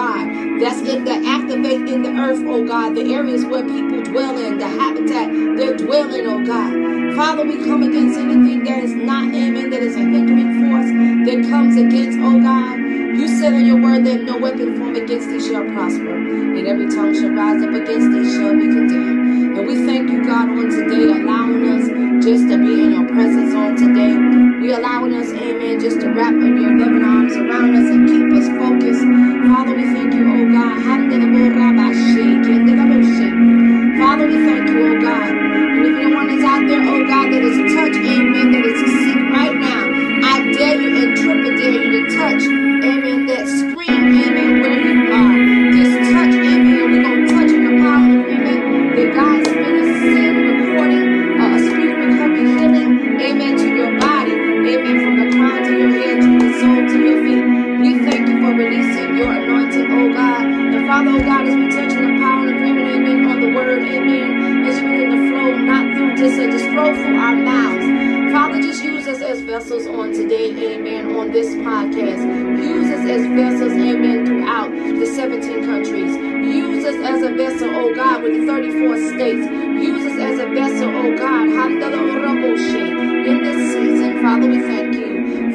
God, that's in the activate in the earth, oh God, the areas where people dwell in, the habitat they're dwelling, oh God. Father, we come against anything that is not, amen, that is a hindering force that comes against, oh God. You said in your word that no weapon formed against thee shall prosper, and every tongue shall rise up against thee shall be condemned. And we thank you, God, on today allowing us just to be in your presence on today. We allowing us, amen, just to wrap your loving arms around us and keep us focused. Father, we thank you, oh God. Father, we thank you, oh God. And if anyone is out there, oh God, that is touch, amen, that is sick right now, I dare you and triple dare you to touch, amen, that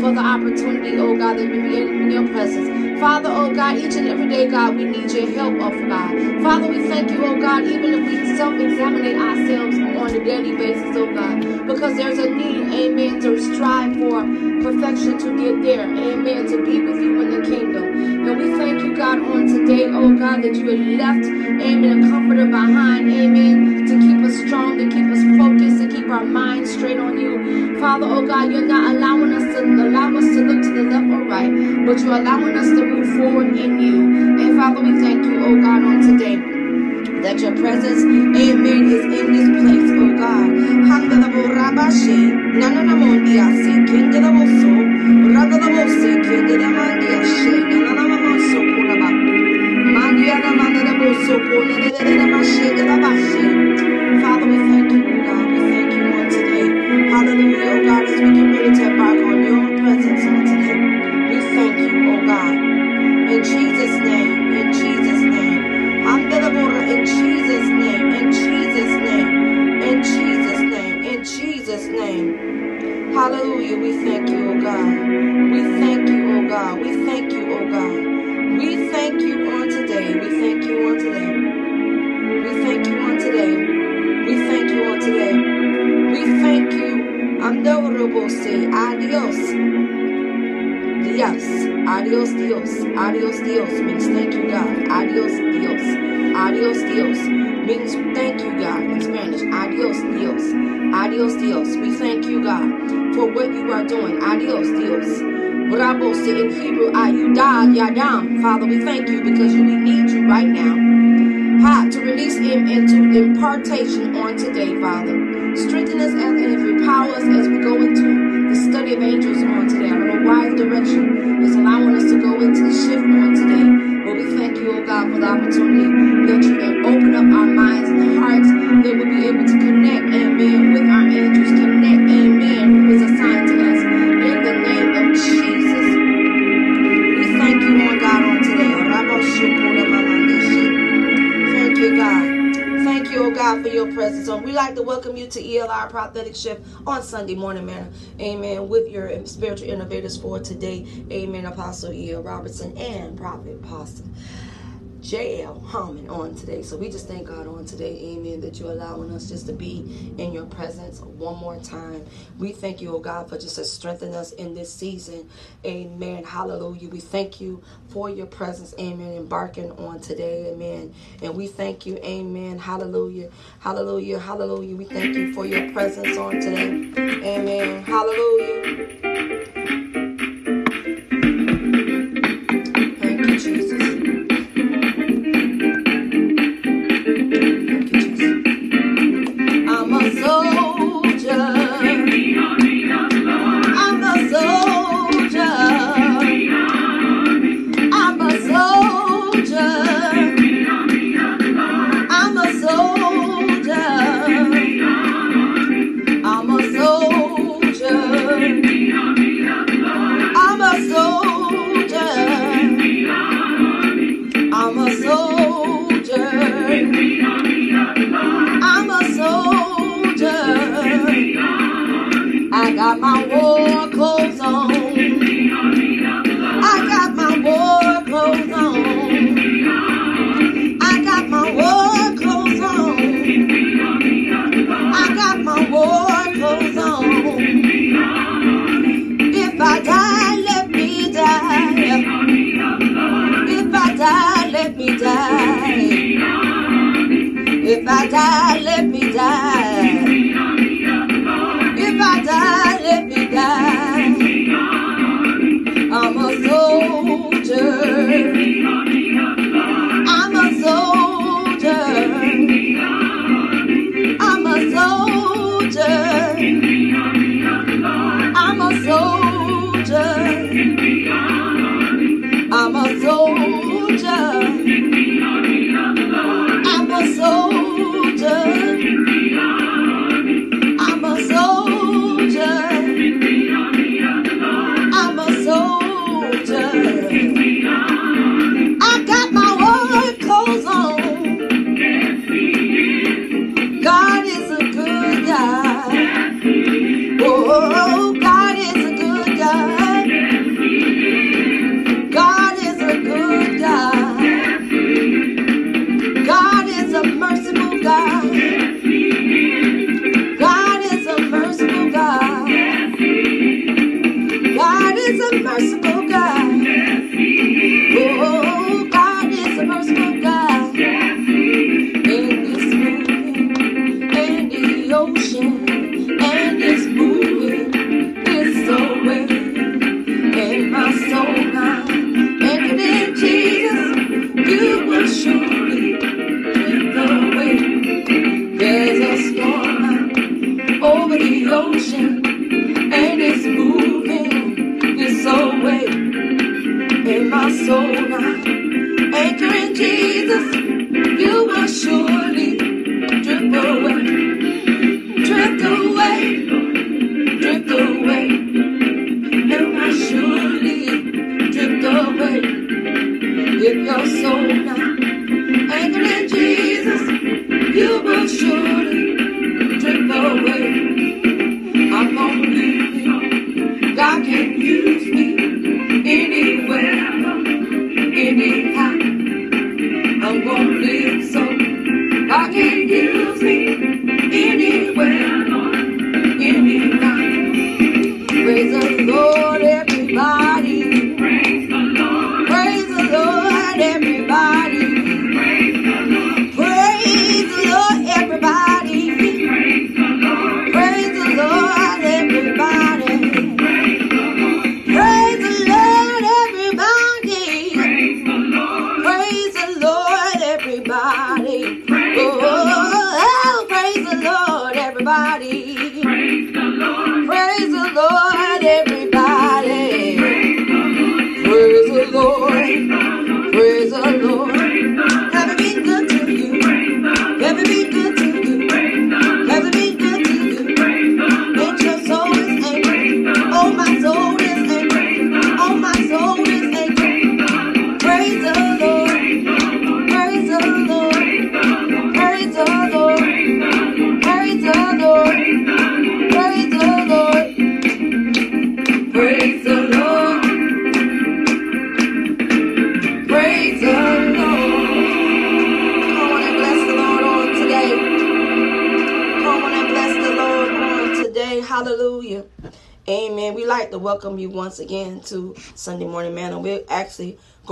for the opportunity, oh God, that we be in your presence. Father, oh God, each and every day, God, we need your help, oh God. Father, we thank you, oh God, even if we self-examine ourselves on a daily basis, oh God, because there's a need, amen, to strive for perfection to get there, amen, to be with you in the kingdom. And we thank you, God, on today, oh God, that you have left, amen, a comforter behind, amen, to keep us strong, to keep us our minds straight on you. Father, oh God, you're not allowing us to allow us to look to the left or right, but you're allowing us to move forward in you. And Father, we thank you, oh God, on today that your presence, amen, is in this place, oh God. Father, we thank you. We thank you, oh God. In Jesus' name, in Jesus' name. In Jesus' name, in Jesus' name, in Jesus' name, in Jesus' name. Hallelujah. We thank you, oh God. We thank you, oh God. We thank you, oh God. We thank you on today. We thank you on today. We thank you on today. We thank you on today. We thank you. Andorable say adios. Dios. Adios Dios. Adios Dios means thank you God. Adios Dios. Adios Dios means thank you God in Spanish. Adios Dios. Adios Dios. We thank you God for what you are doing. Adios Dios. Bravo say in Hebrew, Ayudad Yadam. Father, we thank you because we need you right now. Ha, to release him into impartation on today, Father. Strengthen us and empower us as we go into the study of angels on today. I don't know why the direction is allowing us to go into the shift on today, but we thank you, oh God, for the opportunity that you can open up our minds and hearts that we'll be able to connect, amen, with our angels. Connect, amen, who is assigned to us. In the name of Jesus. We thank you, Lord God, on today. God, for your presence. Um, we like to welcome you to ELR Prophetic Shift on Sunday morning, man. Amen. With your spiritual innovators for today. Amen. Apostle E.L. Robertson and Prophet Pastor J.L. Harmon on today. So we just thank God on today, amen, that you're allowing us just to be in your presence one more time. We thank you, oh God, for just to strengthen us in this season. Amen. Hallelujah. We thank you for your presence, amen, embarking on today, amen. And we thank you, amen. Hallelujah. Hallelujah. Hallelujah. We thank you for your presence on today. Amen. Hallelujah. War clothes on. I got my war clothes on. I got my war clothes on. I got my war clothes on. If I die, let me die. If I die, let me die. If I die, let me die.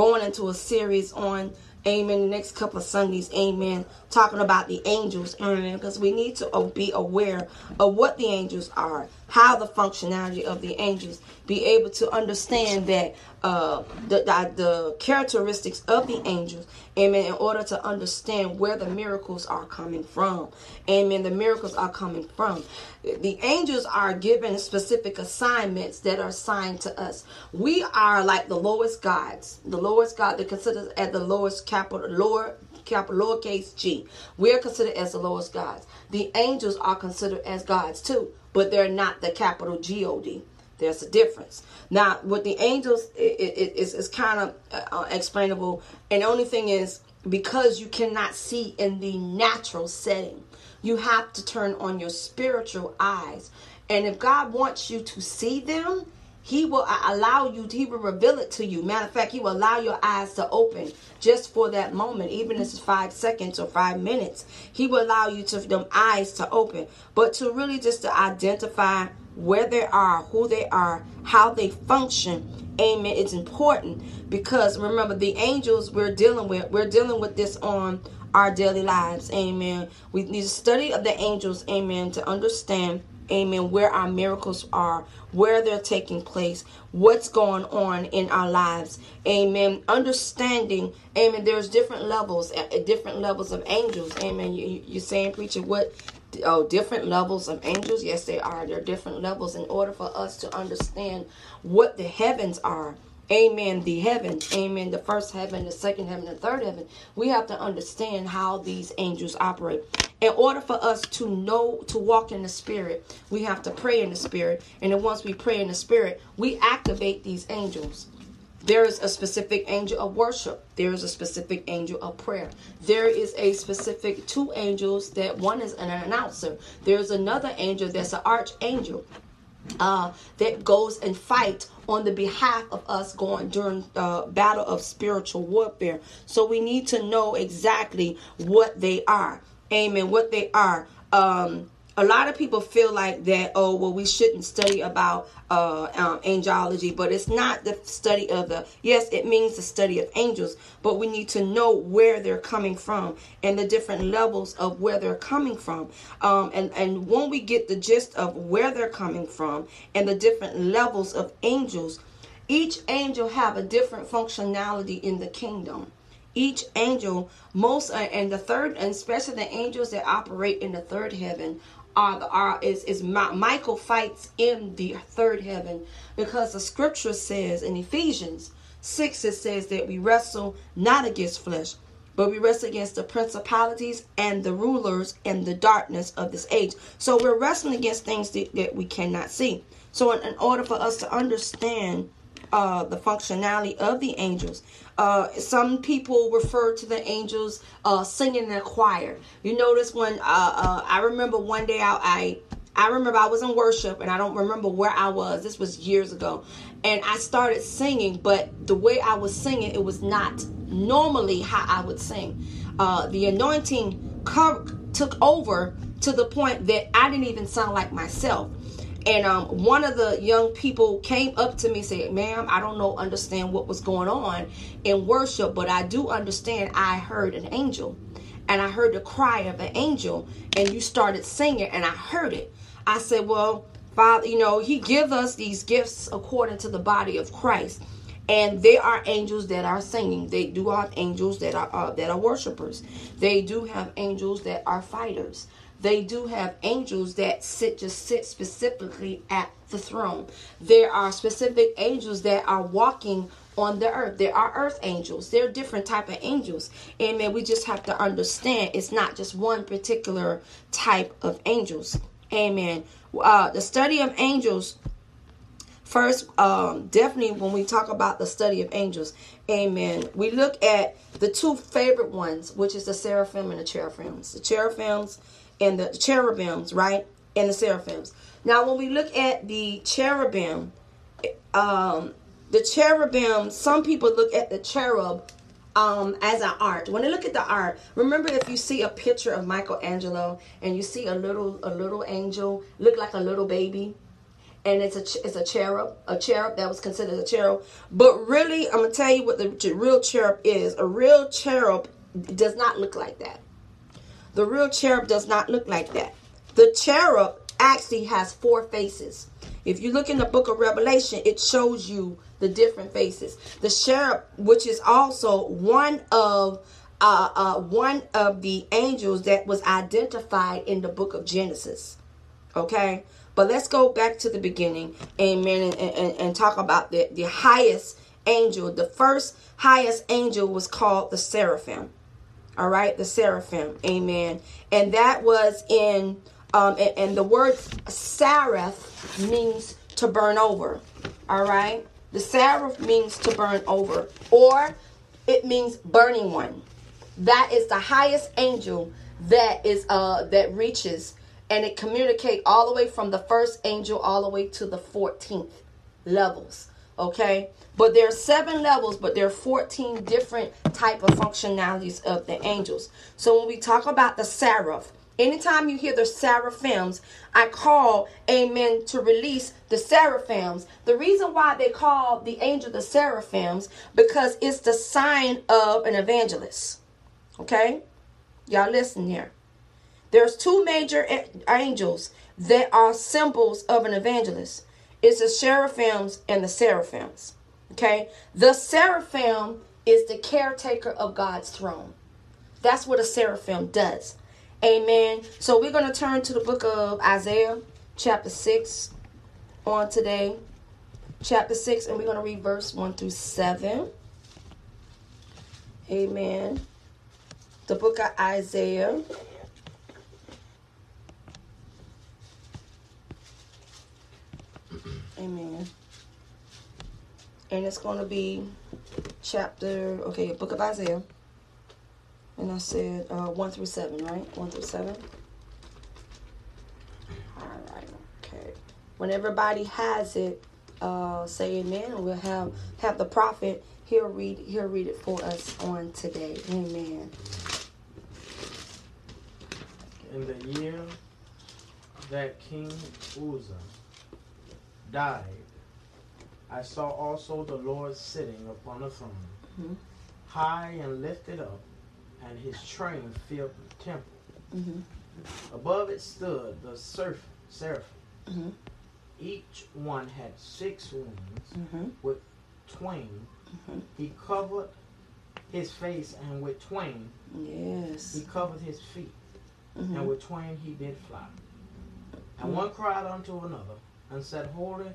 Going into a series on Amen. The next couple of Sundays, Amen. Talking about the angels, Amen. Because we need to be aware of what the angels are, how the functionality of the angels, be able to understand that uh, the, the the characteristics of the angels, Amen. In order to understand where the miracles are coming from, Amen. The miracles are coming from. The angels are given specific assignments that are assigned to us. We are like the lowest gods, the lowest God that considers as the lowest capital, lower capital, lowercase g. We are considered as the lowest gods. The angels are considered as gods too, but they're not the capital G O D. There's a difference. Now, with the angels, it, it, it's, it's kind of uh, explainable. And the only thing is, because you cannot see in the natural setting, you have to turn on your spiritual eyes. And if God wants you to see them, he will allow you, he will reveal it to you. Matter of fact, he will allow your eyes to open just for that moment, even if it's five seconds or five minutes. He will allow you to them eyes to open. But to really just to identify where they are, who they are, how they function, amen, it's important because remember the angels we're dealing with, we're dealing with this on our daily lives, amen. We need to study of the angels, amen, to understand amen where our miracles are where they're taking place what's going on in our lives. Amen understanding amen there's different levels different levels of angels. Amen you, you're saying preacher what oh different levels of angels? Yes they are. There are different levels in order for us to understand what the heavens are Amen. The heavens, amen. The first heaven, the second heaven, the third heaven. We have to understand how these angels operate. In order for us to know to walk in the spirit, we have to pray in the spirit. And then once we pray in the spirit, we activate these angels. There is a specific angel of worship. There is a specific angel of prayer. There is a specific two angels that one is an announcer. There's another angel that's an archangel uh, that goes and fight on the behalf of us going during the battle of spiritual warfare. So we need to know exactly what they are. Amen. What they are. Um, a lot of people feel like that oh well we shouldn't study about uh um, angelology but it's not the study of the yes it means the study of angels but we need to know where they're coming from and the different levels of where they're coming from. Um and and when we get the gist of where they're coming from and the different levels of angels each angel have a different functionality in the kingdom. Each angel, most uh, and the third, and especially the angels that operate in the third heaven, are the are is is Michael fights in the third heaven because the scripture says in Ephesians six it says that we wrestle not against flesh but we wrestle against the principalities and the rulers and the darkness of this age. So we're wrestling against things that, that we cannot see. So in, in, order for us to understand uh, the functionality of the angels, uh, some people refer to the angels uh, singing in a choir. You notice when uh, uh, I remember one day I, I I remember I was in worship and I don't remember where I was. This was years ago. And I started singing, but the way I was singing, it was not normally how I would sing. Uh, the anointing co- took over to the point that I didn't even sound like myself. And um, one of the young people came up to me and said, Ma'am, I don't know, understand what was going on in worship, but I do understand I heard an angel. And I heard the cry of an angel, and you started singing, and I heard it. I said, Well, Father, you know, He give us these gifts according to the body of Christ and there are angels that are singing they do have angels that are uh, that are worshipers they do have angels that are fighters they do have angels that sit just sit specifically at the throne. There are specific angels that are walking on the earth. There are earth angels. There are different type of angels. Amen we just have to understand it's not just one particular type of angels. Amen. Uh, the study of angels First, um, definitely when we talk about the study of angels, amen, we look at the two favorite ones, which is the seraphim and the cherubims. The cherubims and the cherubims, right? And the seraphims. Now, when we look at the cherubim, um, the cherubim, some people look at the cherub um, as an art. When they look at the art, remember if you see a picture of Michelangelo and you see a little a little angel look like a little baby, and it's a it's a cherub, a cherub that was considered a cherub. But really, I'm gonna tell you what the real cherub is. A real cherub does not look like that. The real cherub does not look like that. The cherub actually has four faces. If you look in the book of Revelation, it shows you the different faces. The cherub, which is also one of uh, uh, one of the angels that was identified in the book of Genesis. Okay, but let's go back to the beginning, amen, and, and, and talk about the, the highest angel. The first highest angel was called the seraphim. All right, the seraphim, amen. And that was in, um, and, and the word seraph means to burn over. All right, the seraph means to burn over, or it means burning one. That is the highest angel that is uh that reaches and it communicate all the way from the first angel all the way to the 14th levels okay but there are seven levels but there are 14 different type of functionalities of the angels. So when we talk about the seraph anytime you hear the seraphims i call amen to release the seraphims. The reason why they call the angel the seraphims because it's the sign of an evangelist. Okay? Y'all listen here. There's two major angels that are symbols of an evangelist. It's the seraphims and the seraphims. Okay? The seraphim is the caretaker of God's throne. That's what a seraphim does. Amen. So we're going to turn to the book of Isaiah, chapter 6, on today. Chapter 6, and we're going to read verse 1 through 7. Amen. The book of Isaiah, Amen. And it's going to be chapter, okay, book of Isaiah. And I said uh, 1 through 7, right? 1 through 7. All right, okay. When everybody has it, uh, say amen. We'll have, have the prophet, he'll read, he'll read it for us on today. Amen. In the year that King Uzziah died, I saw also the Lord sitting upon a throne, mm-hmm. high and lifted up, and his train filled the temple. Mm-hmm. Above it stood the seraph, seraphim. Mm-hmm. Each one had six wings. Mm-hmm. With twain mm-hmm. he covered his face, and with twain Yes. he covered his feet, and with twain he did fly. And one cried unto another, and said, Holy,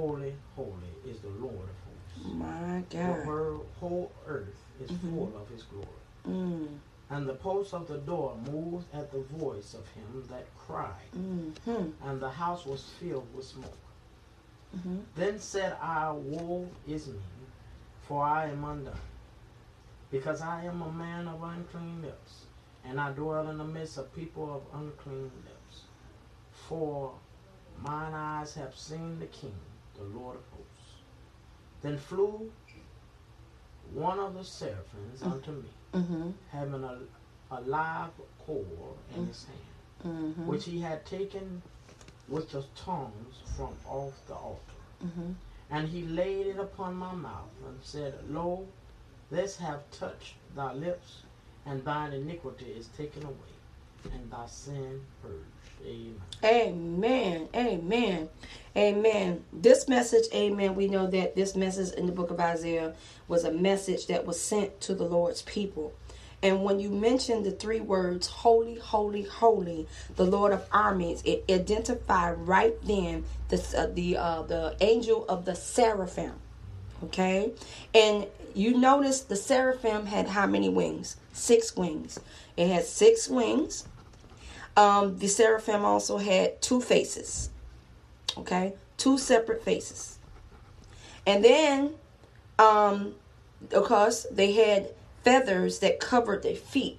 holy, holy is the Lord of hosts. My The God. whole- whole earth is Mhm. full of his glory. Mm. And the post of the door moved at the voice of him that cried, Mm-hmm. and the house was filled with smoke. Mm-hmm. Then said I, Woe is me, for I am undone, because I am a man of unclean lips, and I dwell in the midst of people of unclean lips. For mine eyes have seen the King, the Lord of hosts. Then flew one of the seraphims unto me, Mm-hmm. having a, a live coal in his hand Mm-hmm. which he had taken with the tongues from off the altar. Mm-hmm. And he laid it upon my mouth and said, Lo, this have touched thy lips, and thine iniquity is taken away, and thy sin purged. Amen. Amen. Amen. This message, amen, we know that this message in the book of Isaiah was a message that was sent to the Lord's people. And when you mention the three words, holy, holy, holy, the Lord of armies, it identified right then the, uh, the, uh, the angel of the seraphim. Okay? And you notice the seraphim had how many wings? Six wings. It had six wings. Um, the seraphim also had two faces. Okay? Two separate faces. And then, um, of course, they had feathers that covered their feet.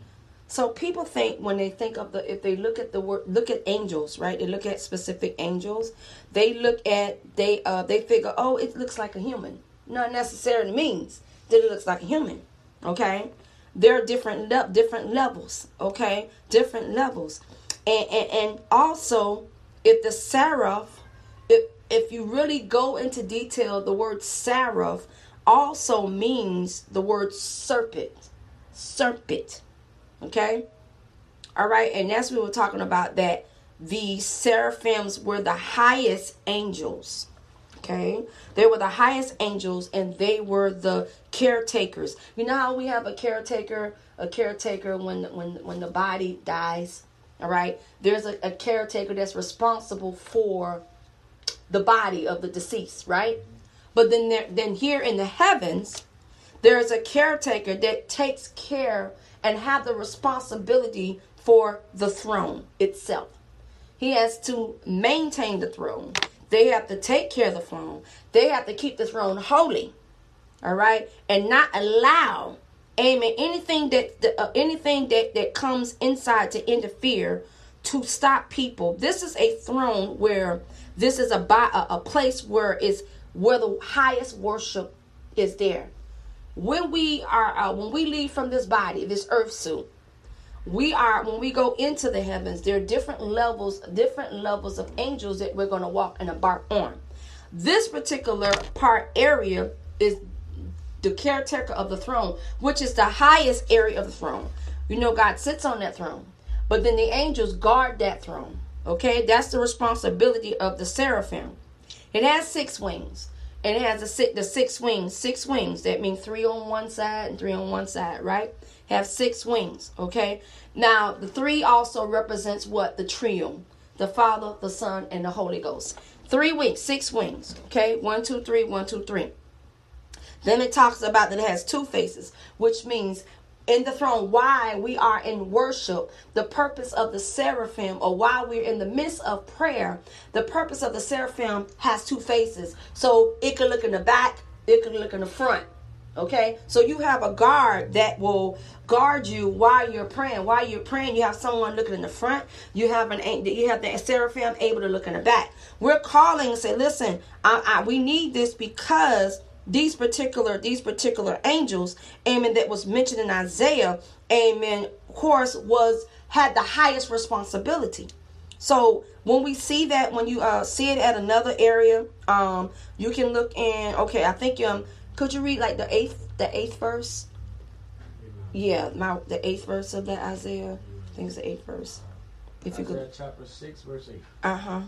So people think when they think of the if they look at the word look at angels, right? They look at specific angels. They look at they uh they figure, oh, it looks like a human. Not necessarily means that it looks like a human. Okay? There are different le- different levels. Okay? Different levels. And and, and also if the seraph if if you really go into detail, the word seraph also means the word serpent. Serpent. Okay? All right, and that's we were talking about that the seraphims were the highest angels. Okay? They were the highest angels and they were the caretakers. You know how we have a caretaker, a caretaker when when when the body dies, all right? There's a, a caretaker that's responsible for the body of the deceased, right? But then there, then here in the heavens, there's a caretaker that takes care and have the responsibility for the throne itself. He has to maintain the throne. They have to take care of the throne. They have to keep the throne holy. All right? And not allow amen anything that uh, anything that that comes inside to interfere to stop people. This is a throne where this is a a, a place where is where the highest worship is there. When we are uh, when we leave from this body, this earth suit, we are when we go into the heavens there are different levels different levels of angels that we're going to walk and embark on this particular part area is the caretaker of the throne which is the highest area of the throne you know god sits on that throne but then the angels guard that throne okay that's the responsibility of the seraphim it has six wings and it has the six, the six wings six wings that means three on one side and three on one side right have six wings. Okay. Now the three also represents what the trio: the Father, the Son, and the Holy Ghost. Three wings, six wings. Okay. One, two, three. One, two, three. Then it talks about that it has two faces, which means in the throne, why we are in worship, the purpose of the seraphim, or why we're in the midst of prayer, the purpose of the seraphim has two faces. So it could look in the back, it could look in the front. Okay, so you have a guard that will guard you while you're praying. While you're praying, you have someone looking in the front. You have an you have the seraphim able to look in the back. We're calling and say, listen, I, I, we need this because these particular these particular angels, amen, that was mentioned in Isaiah, amen, of course, was had the highest responsibility. So when we see that, when you uh, see it at another area, um, you can look in. Okay, I think um. Could you read like the eighth the eighth verse? Yeah, my the eighth verse of that Isaiah. I think it's the eighth verse. If you could chapter six, verse eight. Uh-huh.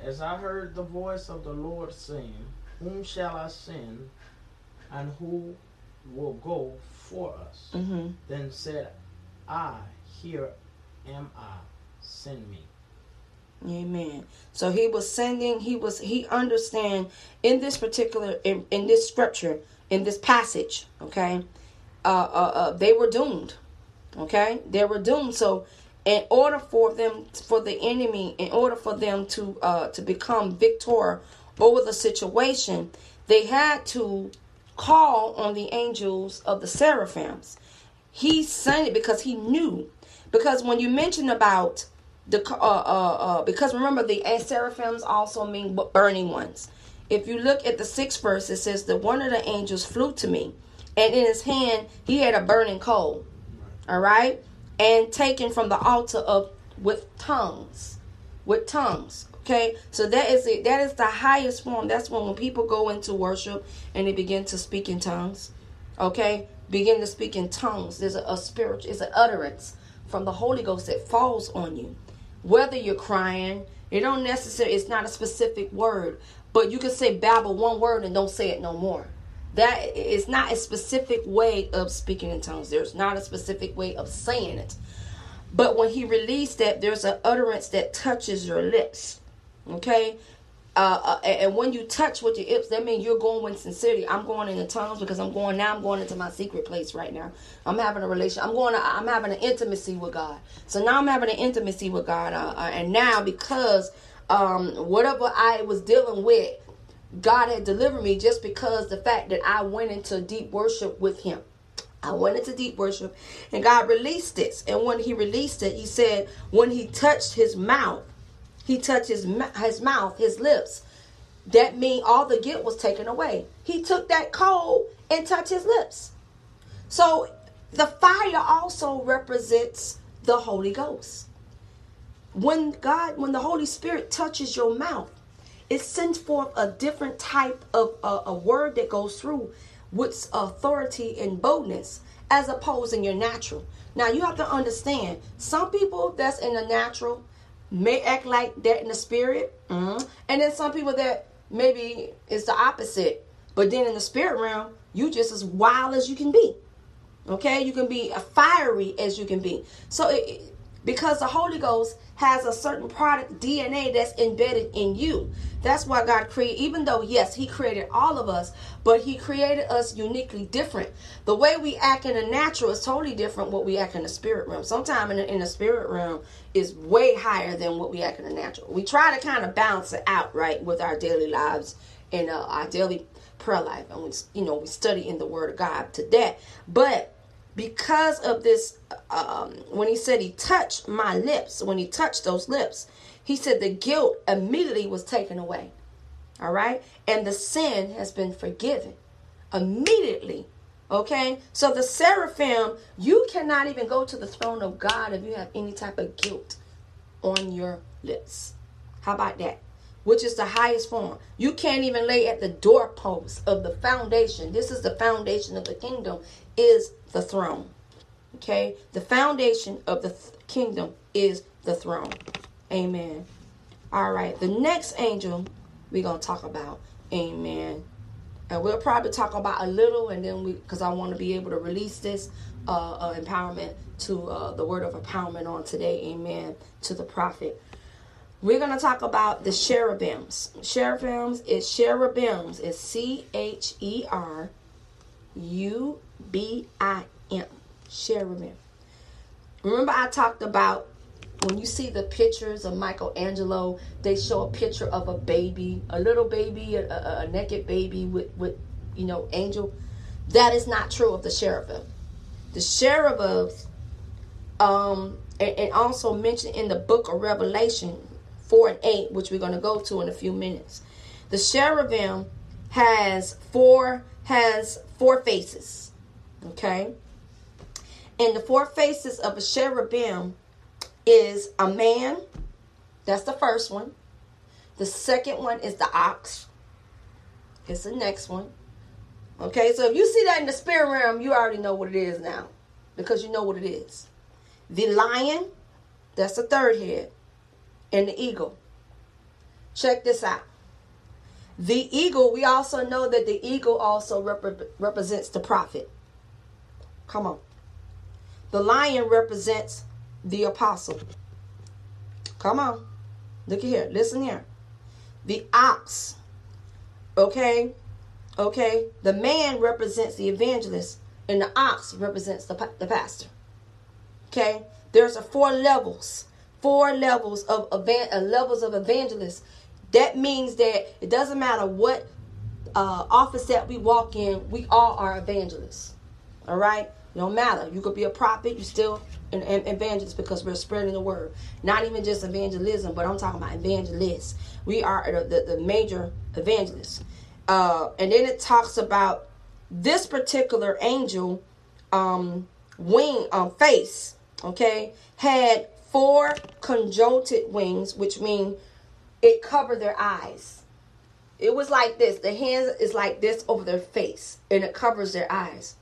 As I heard the voice of the Lord saying, Whom shall I send, and who will go for us. Mm-hmm. Then said I, Here am I, send me. Amen. So he was sending, he was, he understand in this particular, in, in this scripture, in this passage, okay, uh, uh, uh, they were doomed. Okay, they were doomed. So, in order for them, for the enemy, in order for them to uh, to become victor over the situation, they had to call on the angels of the seraphims. He sent it because he knew. Because when you mention about the uh, uh, uh, because remember the seraphims also mean burning ones. If you look at the sixth verse, it says that one of the angels flew to me, and in his hand he had a burning coal. All right, and taken from the altar of with tongues, with tongues. Okay, so that is it. That is the highest form. That's when when people go into worship and they begin to speak in tongues. Okay, begin to speak in tongues. There's a, a spiritual, it's an utterance from the Holy Ghost that falls on you. Whether you're crying, it don't necessarily. It's not a specific word, but you can say babble one word and don't say it no more. That is not a specific way of speaking in tongues. There's not a specific way of saying it. But when he released that, there's an utterance that touches your lips. Okay? Uh, uh, and when you touch with your lips, that means you're going with sincerity. I'm going into tongues because I'm going now. I'm going into my secret place right now. I'm having a relation. I'm going. To, I'm having an intimacy with God. So now I'm having an intimacy with God. Uh, uh and now because um, whatever I was dealing with, God had delivered me just because the fact that I went into deep worship with Him. I went into deep worship and God released this. And when He released it, He said, when He touched His mouth, He touched His, his mouth, His lips. That mean all the guilt was taken away. He took that coal and touched His lips. So the fire also represents the Holy Ghost. When God, when the Holy Spirit touches your mouth, it sends forth a different type of a word that goes through with authority and boldness as opposed in your natural. Now you have to understand some people that's in the natural may act like that in the spirit, mm-hmm. and then some people that maybe it's the opposite. But then in the spirit realm, you just as wild as you can be. Okay, you can be as fiery as you can be. So it, because the Holy Ghost has a certain product DNA that's embedded in you. That's why God created, even though, yes, He created all of us, but He created us uniquely different. The way we act in the natural is totally different what we act in the spirit realm. Sometimes in the, in the spirit realm is way higher than what we act in the natural. We try to kind of balance it out, right, with our daily lives and uh, our daily prayer life. And we, you know, we study in the Word of God to that. But because of this um, when he said he touched my lips when he touched those lips he said the guilt immediately was taken away all right and the sin has been forgiven immediately okay so the seraphim you cannot even go to the throne of god if you have any type of guilt on your lips how about that which is the highest form. You can't even lay at the doorpost of the foundation. This is the foundation of the kingdom is the throne. Okay? The foundation of the th- kingdom is the throne. Amen. All right. The next angel we're going to talk about. Amen. And we'll probably talk about a little, and then we, because I want to be able to release this uh, uh, empowerment to uh, the word of empowerment on today. Amen. To the prophet. We're going to talk about the cherubims. Cherubims is cherubims is C H E R U B I M. Cherubim. Remember, I talked about when you see the pictures of Michelangelo, they show a picture of a baby, a little baby, a, a, a naked baby with, with, you know, angel. That is not true of the cherubim. The cherubims, um, and, and also mentioned in the book of Revelation 4 and 8, which we're going to go to in a few minutes. The cherubim has four has four faces. Okay? And the four faces of a cherubim is a man. That's the first one. The second one is the ox. It's the next one. Okay, so if you see that in the spirit realm, you already know what it is now because you know what it is. The lion, that's the third head, and the eagle. Check this out. The eagle, we also know that the eagle also rep- represents the prophet. Come on. The lion represents the apostle. Come on. Look at here. Listen here. The ox. Okay. Okay. The man represents the evangelist, and the ox represents the, the pastor. Okay. There's a four levels. Four levels of evan- uh, levels of evangelists. That means that it doesn't matter what uh, office that we walk in, we all are evangelists. All right? No matter. You could be a prophet, you still an, an evangelist because we're spreading the word. Not even just evangelism, but I'm talking about evangelists. We are the, the, the major evangelists. Uh, and then it talks about this particular angel um, wing um, face, okay, had four conjuncted wings, which mean it covered their eyes. It was like this. The hands is like this over their face, and it covers their eyes.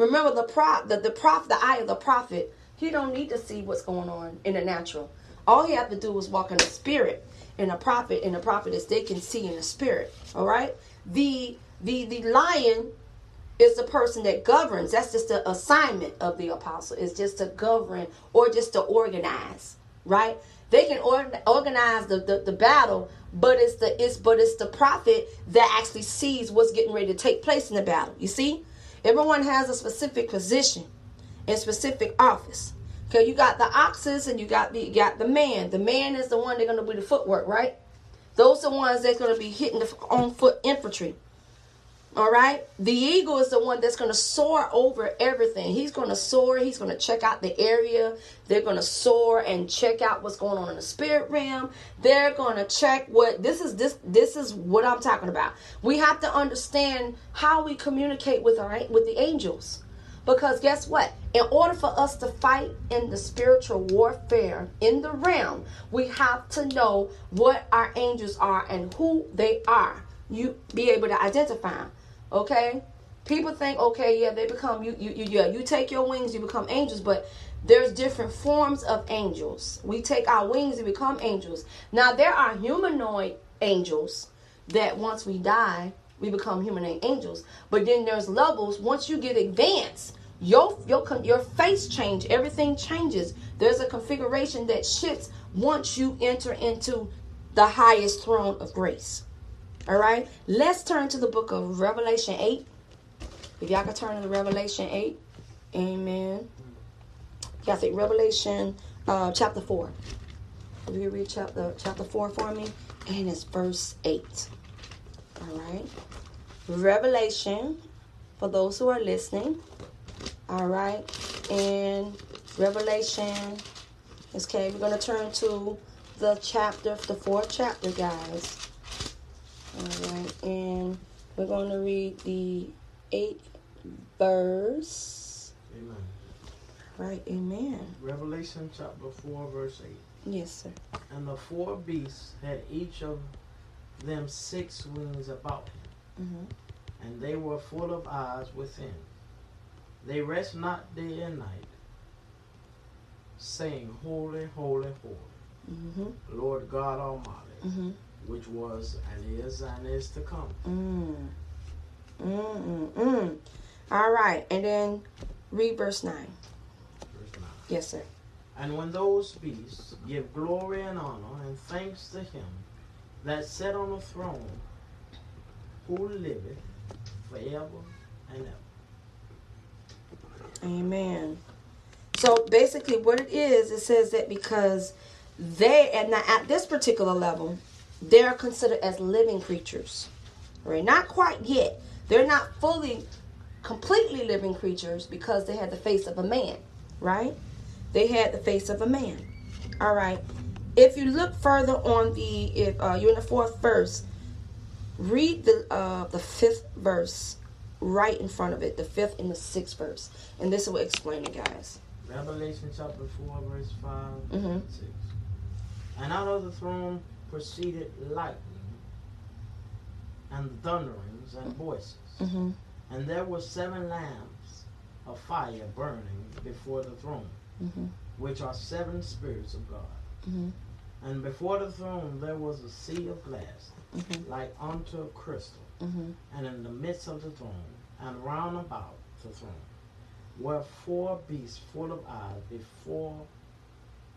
Remember the prop, the, the prof, the eye of the prophet. He don't need to see what's going on in the natural. All he have to do is walk in the spirit. And a prophet and a prophetess, they can see in the spirit. All right. The the the lion is the person that governs. That's just the assignment of the apostle. Is just to govern or just to organize. Right. They can or, organize the, the, the battle, but it's the it's but it's the prophet that actually sees what's getting ready to take place in the battle. You see, everyone has a specific position and specific office. Okay, you got the oxes and you got the you got the man. The man is the one that's gonna do the footwork, right? Those are the ones that's gonna be hitting the on foot infantry. All right. The eagle is the one that's going to soar over everything. He's going to soar. He's going to check out the area. They're going to soar and check out what's going on in the spirit realm. They're going to check what this is. This this is what I'm talking about. We have to understand how we communicate with our with the angels. Because guess what? In order for us to fight in the spiritual warfare in the realm, we have to know what our angels are and who they are. You be able to identify them. Okay? People think, okay, yeah, they become you, you, you yeah, you take your wings, you become angels, but there's different forms of angels. We take our wings and become angels. Now there are humanoid angels that once we die, we become humanoid angels. But then there's levels. Once you get advanced, your your your face change. Everything changes. There's a configuration that shifts once you enter into the highest throne of grace. All right, let's turn to the book of Revelation 8. If y'all can turn to Revelation 8, amen. Y'all say Revelation uh, chapter 4. Will you read chapter, chapter 4 for me? And it's verse 8. All right, Revelation, for those who are listening, all right, and Revelation, okay, we're going to turn to the chapter, the fourth chapter, guys. All right, and we're going to read the eighth verse. Amen. Right, amen. Revelation chapter 4, verse 8. Yes, sir. And the four beasts had each of them six wings about him, Mm-hmm. and they were full of eyes within. They rest not day and night, saying, Holy, holy, holy, Mm-hmm. Lord God Almighty, Mm-hmm. Which was and is and is to come. Mm. Mm, mm, mm. All right, and then read verse 9. Verse 9. Yes, sir. And when those beasts give glory and honor and thanks to him that sat on the throne, who liveth forever and ever. Amen. So basically, what it is, it says that because they, and now at this particular level, they are considered as living creatures. Right? Not quite yet. They're not fully, completely living creatures because they had the face of a man. Right? They had the face of a man. All right. If you look further on the, if uh, you're in the fourth verse, read the uh, the fifth verse right in front of it, the fifth and the sixth verse, and this will explain it, guys. Revelation chapter 4, verse 5 Mhm. and 6. And out of the throne proceeded lightning and thunderings and voices. Mm-hmm. And there were seven lamps of fire burning before the throne, Mm-hmm. which are seven spirits of God. Mm-hmm. And before the throne there was a sea of glass, Mm-hmm. like unto crystal, Mm-hmm. and in the midst of the throne, and round about the throne, were four beasts full of eyes before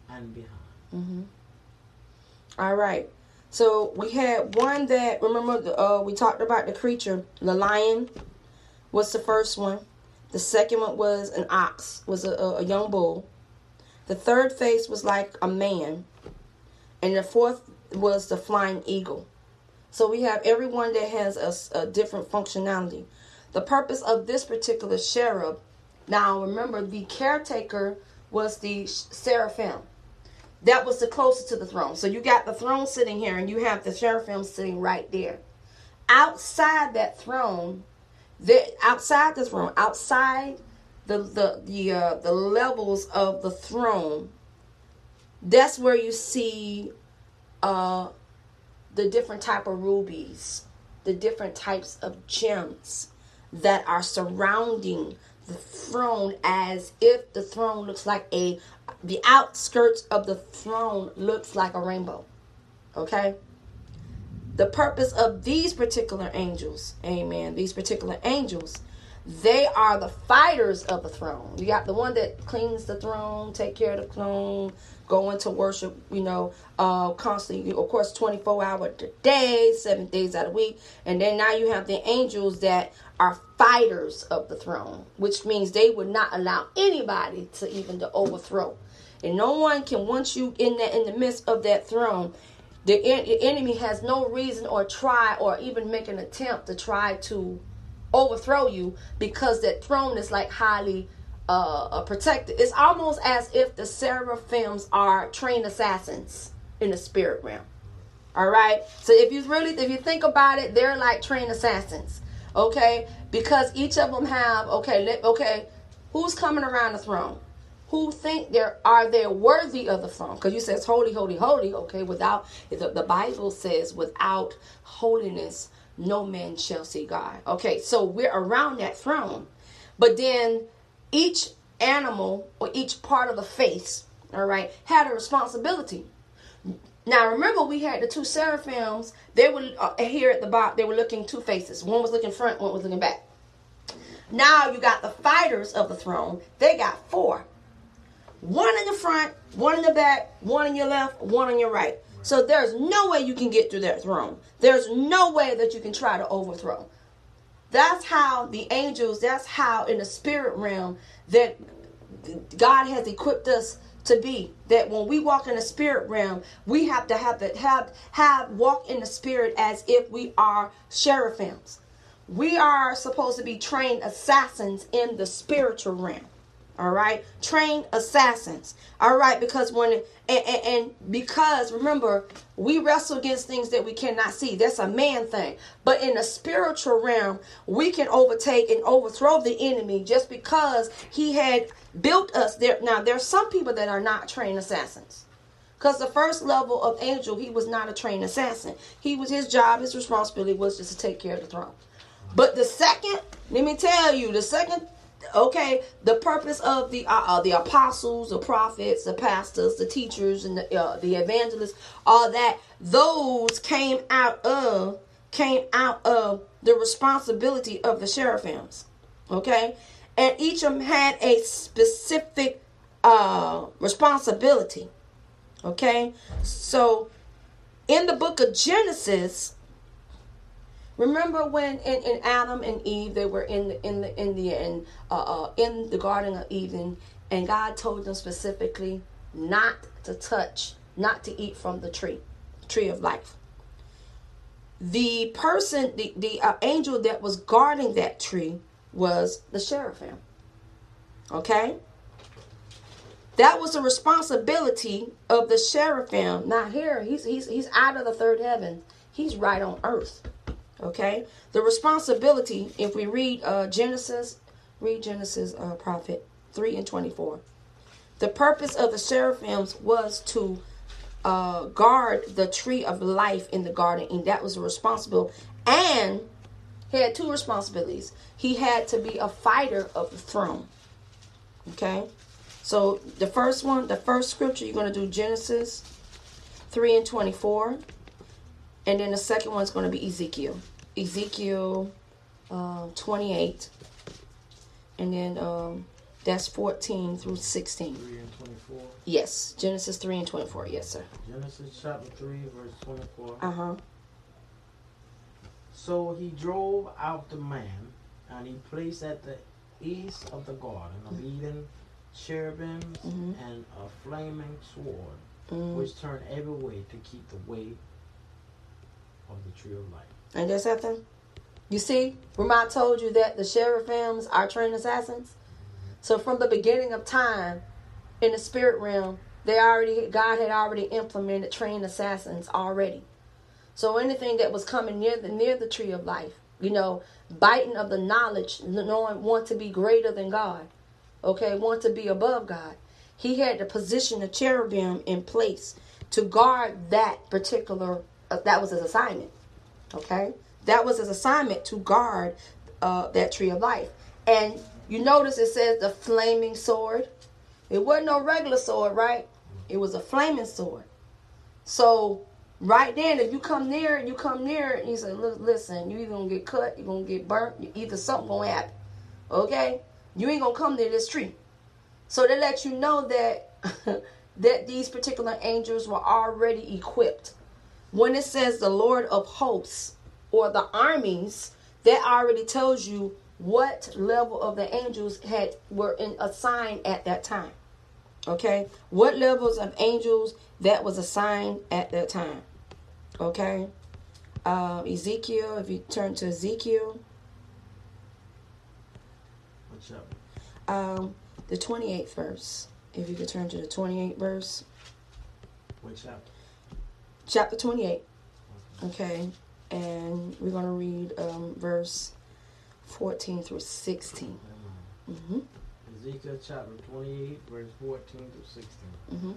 and behind. All right. So we had one that remember the, uh, we talked about the creature, the lion was the first one. The second one was an ox, was a, a young bull. The third face was like a man, and the fourth was the flying eagle. So we have everyone that has a, a different functionality. The purpose of this particular cherub, now remember the caretaker was the seraphim that was the closest to the throne. So you got the throne sitting here, and you have the seraphim sitting right there. Outside that throne, the outside the throne, outside the the the uh, the levels of the throne, that's where you see uh, the different type of rubies, the different types of gems that are surrounding the throne as if the throne looks like a the outskirts of the throne looks like a rainbow. Okay? The purpose of these particular angels, amen, these particular angels, they are the fighters of the throne. You got the one that cleans the throne, take care of the throne, go into worship, you know, uh, constantly, of course, 24 hours a day, seven days out of week. And then now you have the angels that are fighters of the throne, which means they would not allow anybody to even to overthrow. And no one can want you in that in the midst of that throne. The, the enemy has no reason or try or even make an attempt to try to overthrow you because that throne is like highly uh, uh, protected. It's almost as if the seraphims are trained assassins in the spirit realm. All right. So if you really, if you think about it, they're like trained assassins. Okay, because each of them have okay, let, okay, who's coming around the throne? Who think they're are they worthy of the throne? Because you says holy, holy, holy. Okay, without the, the Bible says without holiness, no man shall see God. Okay, so we're around that throne, but then each animal or each part of the face, all right, had a responsibility. Now remember, we had the two seraphims. They were uh, here at the bottom. They were looking two faces. One was looking front. One was looking back. Now you got the fighters of the throne. They got four. One in the front, one in the back, one in your left, one on your right. So there's no way you can get through their throne. There's no way that you can try to overthrow. That's how the angels, that's how in the spirit realm that God has equipped us to be that when we walk in the spirit realm we have to have that have have walk in the spirit as if we are seraphims. We are supposed to be trained assassins in the spiritual realm all right? Trained assassins all right? Because when and, and, and, because remember we wrestle against things that we cannot see. That's a man thing. But in the spiritual realm we can overtake and overthrow the enemy just because he had built us there now there's some people that are not trained assassins. Because the first level of angel he was not a trained assassin. He was his job his responsibility was just to take care of the throne. But the second let me tell you the second okay the purpose of the uh, uh, the apostles the prophets the pastors the teachers and the, uh, the evangelists all that those came out of came out of the responsibility of the seraphims okay and each of them had a specific uh, responsibility. Okay, so in the book of Genesis, remember when in, in Adam and Eve they were in the in the in the in, uh, uh, in the Garden of Eden, and God told them specifically not to touch, not to eat from the tree, tree of life. The person, the the uh, angel that was guarding that tree was the seraphim. Okay? That was the responsibility of the seraphim. Not here. He's he's he's out of the third heaven. He's right on earth. Okay? The responsibility, if we read uh, Genesis, read Genesis uh, prophet 3 and 24. The purpose of the seraphims was to uh, guard the tree of life in the garden, and that was responsible. And he had two responsibilities. He had to be a fighter of the throne. Okay? So the first one, the first scripture, you're going to do Genesis 3 and 24. And then the second one's going to be Ezekiel. Ezekiel uh, 28. And then um, That's 14 through 16. 3 and 24. Yes, Genesis 3 and 24. Yes, sir. Genesis chapter 3, verse 24. Uh huh. So he drove out the man, and he placed at the east of the garden of Eden cherubims Mhm. and a flaming sword, Mm. which turned every way to keep the way of the tree of life. And there's something. You see, I told you that the cherubims are trained assassins. So from the beginning of time, in the spirit realm, they already God had already implemented trained assassins already. So anything that was coming near the near the tree of life, you know, biting of the knowledge, knowing want to be greater than God, okay, want to be above God. He had to position the cherubim in place to guard that particular. Uh, that was his assignment. Okay, that was his assignment to guard uh, that tree of life. And you notice it says the flaming sword. It wasn't no regular sword, right? It was a flaming sword. So right then, if you come near, you come near, and you say, "Look, listen, you either gonna get cut, you're gonna get burnt, you- either something gonna happen." Okay, you ain't gonna come near this tree. So they let you know that that these particular angels were already equipped. When it says the Lord of hosts or the armies, that already tells you what level of the angels had were in assigned at that time. Okay, what levels of angels that was assigned at that time. Okay, uh, Ezekiel. If you turn to Ezekiel, What chapter? um, the twenty eighth verse. If you could turn to the twenty eighth verse, What chapter? chapter twenty eight. Okay, and we're gonna read um, verse fourteen through sixteen. Mm-hmm. Ezekiel chapter 28, verse 14 through 16. Mm-hmm.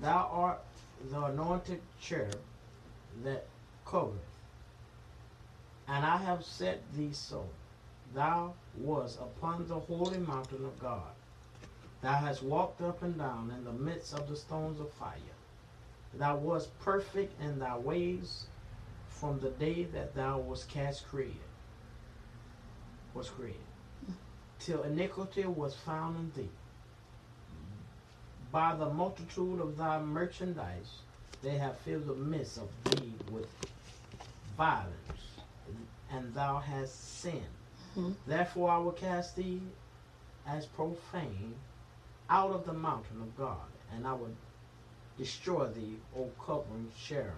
Thou art the anointed cherub that covereth, and I have set thee so. Thou was upon the holy mountain of God. Thou hast walked up and down in the midst of the stones of fire. Thou wast perfect in thy ways from the day that thou wast cast created. Was created. Mm. Till iniquity was found in thee by the multitude of thy merchandise, they have filled the midst of thee with violence, and thou hast sinned. Mhm. Therefore I will cast thee as profane out of the mountain of God, and I will destroy thee, O covering cherub,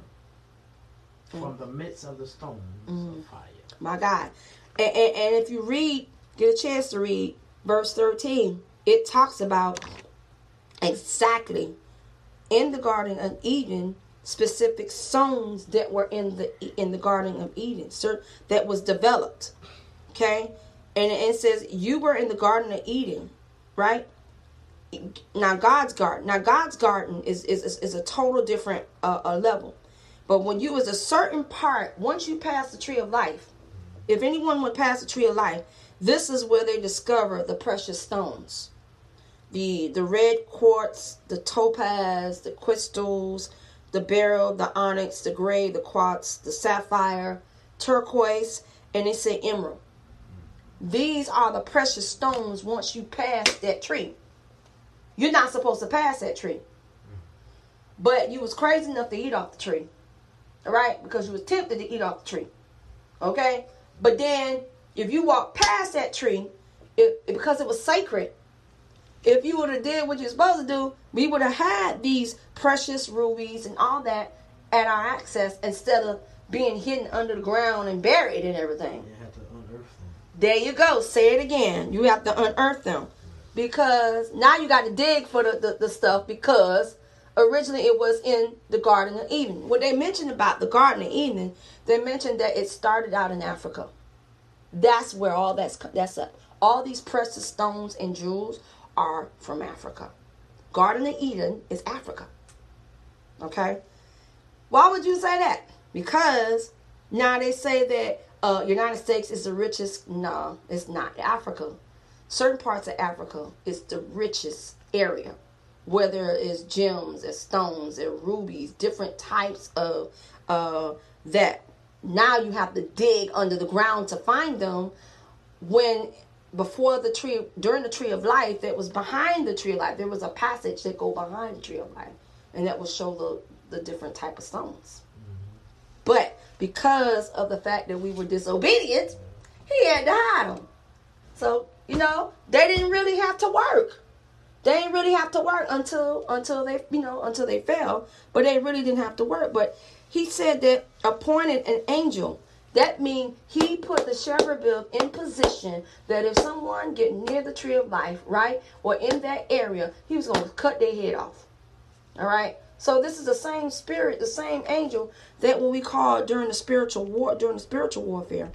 from the midst of the stones Mhm. of fire. My God. And, and, and if you read, get a chance to read verse 13, it talks about exactly in the Garden of Eden specific stones that were in the in the Garden of Eden, sir, that was developed. Okay? And it says you were in the Garden of Eden, right? Now God's garden. Now God's garden is is is, is a total different uh, level. But when you was a certain part, once you pass the tree of life, if anyone would pass the tree of life, this is where they discover the precious stones. The the red quartz, the topaz, the crystals, the beryl, the onyx, the gray, the quartz, the sapphire, turquoise, and they say emerald. These are the precious stones once you pass that tree. You're not supposed to pass that tree. But you was crazy enough to eat off the tree. All right? Because you was tempted to eat off the tree. Okay? But then if you walk past that tree, it, because it was sacred, if you would have did what you're supposed to do, we would have had these precious rubies and all that at our access instead of being hidden under the ground and buried and everything. You had to unearth them. There you go. Say it again. You have to unearth them. Because now you got to dig for the, the, the stuff because originally it was in the Garden of Eden. What they mentioned about the Garden of Eden, they mentioned that it started out in Africa. That's where all that's that's up. All these precious stones and jewels are from Africa. Garden of Eden is Africa. Okay? Why would you say that? Because now they say that uh, United States is the richest. No, it's not. Africa, certain parts of Africa is the richest area, where there is gems and stones and rubies, different types of uh, that. Now you have to dig under the ground to find them. When before the tree during the tree of life that was behind the tree of life there was a passage that go behind the tree of life and that will show the the different type of stones. But because of the fact that we were disobedient he had to hide them so you know they didn't really have to work. They didn't really have to work until until they you know until they fell but they really didn't have to work. But he said that appointed an angel that means he put the cherubim in position that if someone get near the tree of life, right, or in that area, he was going to cut their head off. All right. So this is the same spirit, the same angel that when we call during the spiritual war, during the spiritual warfare,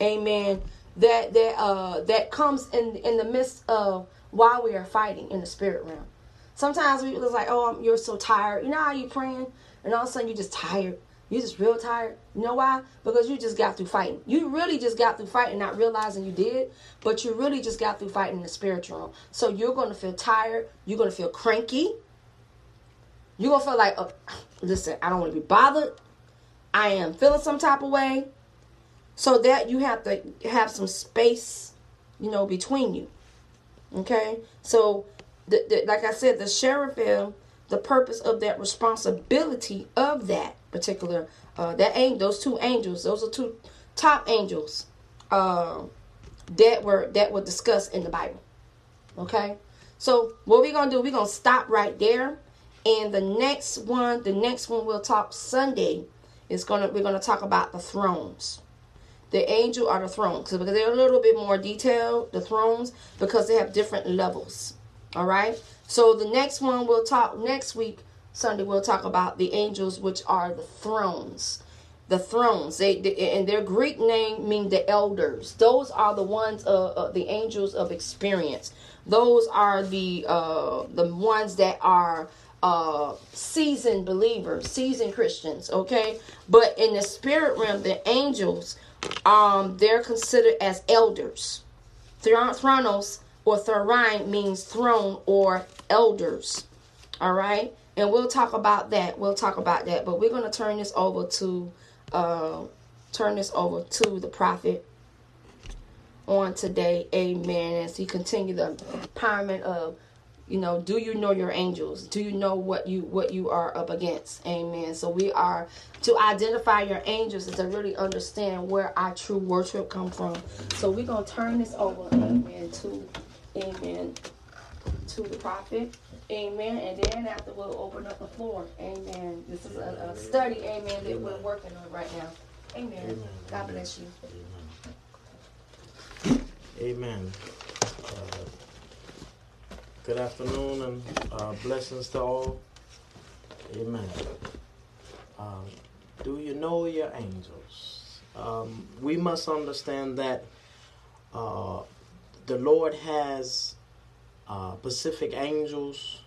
Amen. That that uh that comes in in the midst of while we are fighting in the spirit realm. Sometimes we was like, oh, you're so tired. You know how you praying, and all of a sudden you're just tired. You're just real tired. You know why? Because you just got through fighting. You really just got through fighting, not realizing you did, but you really just got through fighting in the spiritual realm. So you're going to feel tired. You're going to feel cranky. You're going to feel like, oh, listen, I don't want to be bothered. I am feeling some type of way. So that you have to have some space, you know, between you. Okay? So, the, the, like I said, the cherubim, the purpose of that responsibility of that particular uh, that angel, those two angels, those are two top angels uh, that were that were discussed in the Bible. Okay, so what we're gonna do? We're gonna stop right there, and the next one, the next one we'll talk Sunday is gonna we're gonna talk about the thrones. The angel are the thrones, because they're a little bit more detailed. The thrones because they have different levels. All right. So the next one we'll talk next week Sunday we'll talk about the angels, which are the thrones. The thrones, they, they and their Greek name mean the elders. Those are the ones, uh, uh, the angels of experience. Those are the uh, the ones that are uh, seasoned believers, seasoned Christians. Okay, but in the spirit realm, the angels, um, they're considered as elders. Thronos or Therine means throne or elders. All right and we'll talk about that. We'll talk about that. But we're going to turn this over to uh, turn this over to the prophet on today. Amen. As he continue the empowerment of you know do you know your angels do you know what you what you are up against amen so we are to identify your angels is to really understand where our true worship come from so we're gonna turn this over amen to amen to the prophet Amen. And then after we'll open up the floor. Amen. This is a, a study, amen, that we're working on right now. Amen. amen. God bless you. Amen. amen. Uh, good afternoon and uh, blessings to all. Amen. Um, do you know your angels? Um, we must understand that uh, the Lord has uh, Pacific angels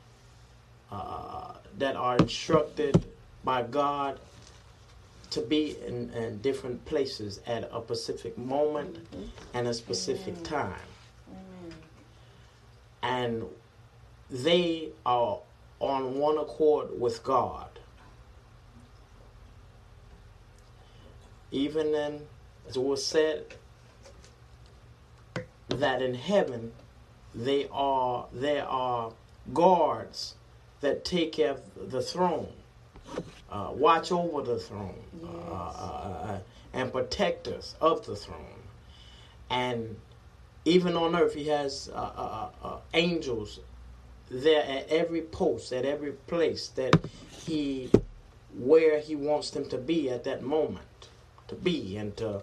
uh, that are instructed by God to be in, in, different places at a specific moment mm-hmm. and a specific Amen. time. Amen. And they are on one accord with God. Even in, as it was said, that in heaven they are there are guards that take care of the throne, uh, watch over the throne, uh, yes. uh, uh, and protect us of the throne. And even on earth, He has uh, uh, angels there at every post, at every place that He where He wants them to be at that moment, to be and to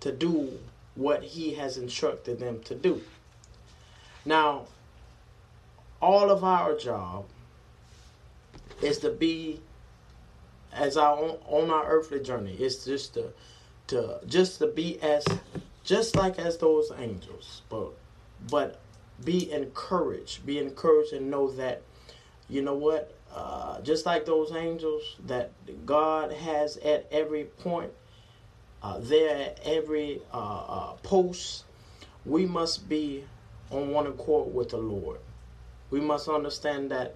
to do what He has instructed them to do. Now, all of our job is to be as our on, our earthly journey It's just to to just to be as just like as those angels but but be encouraged be encouraged and know that you know what uh, just like those angels that god has at every point uh, there at every uh, uh post we must be on one accord with the Lord. We must understand that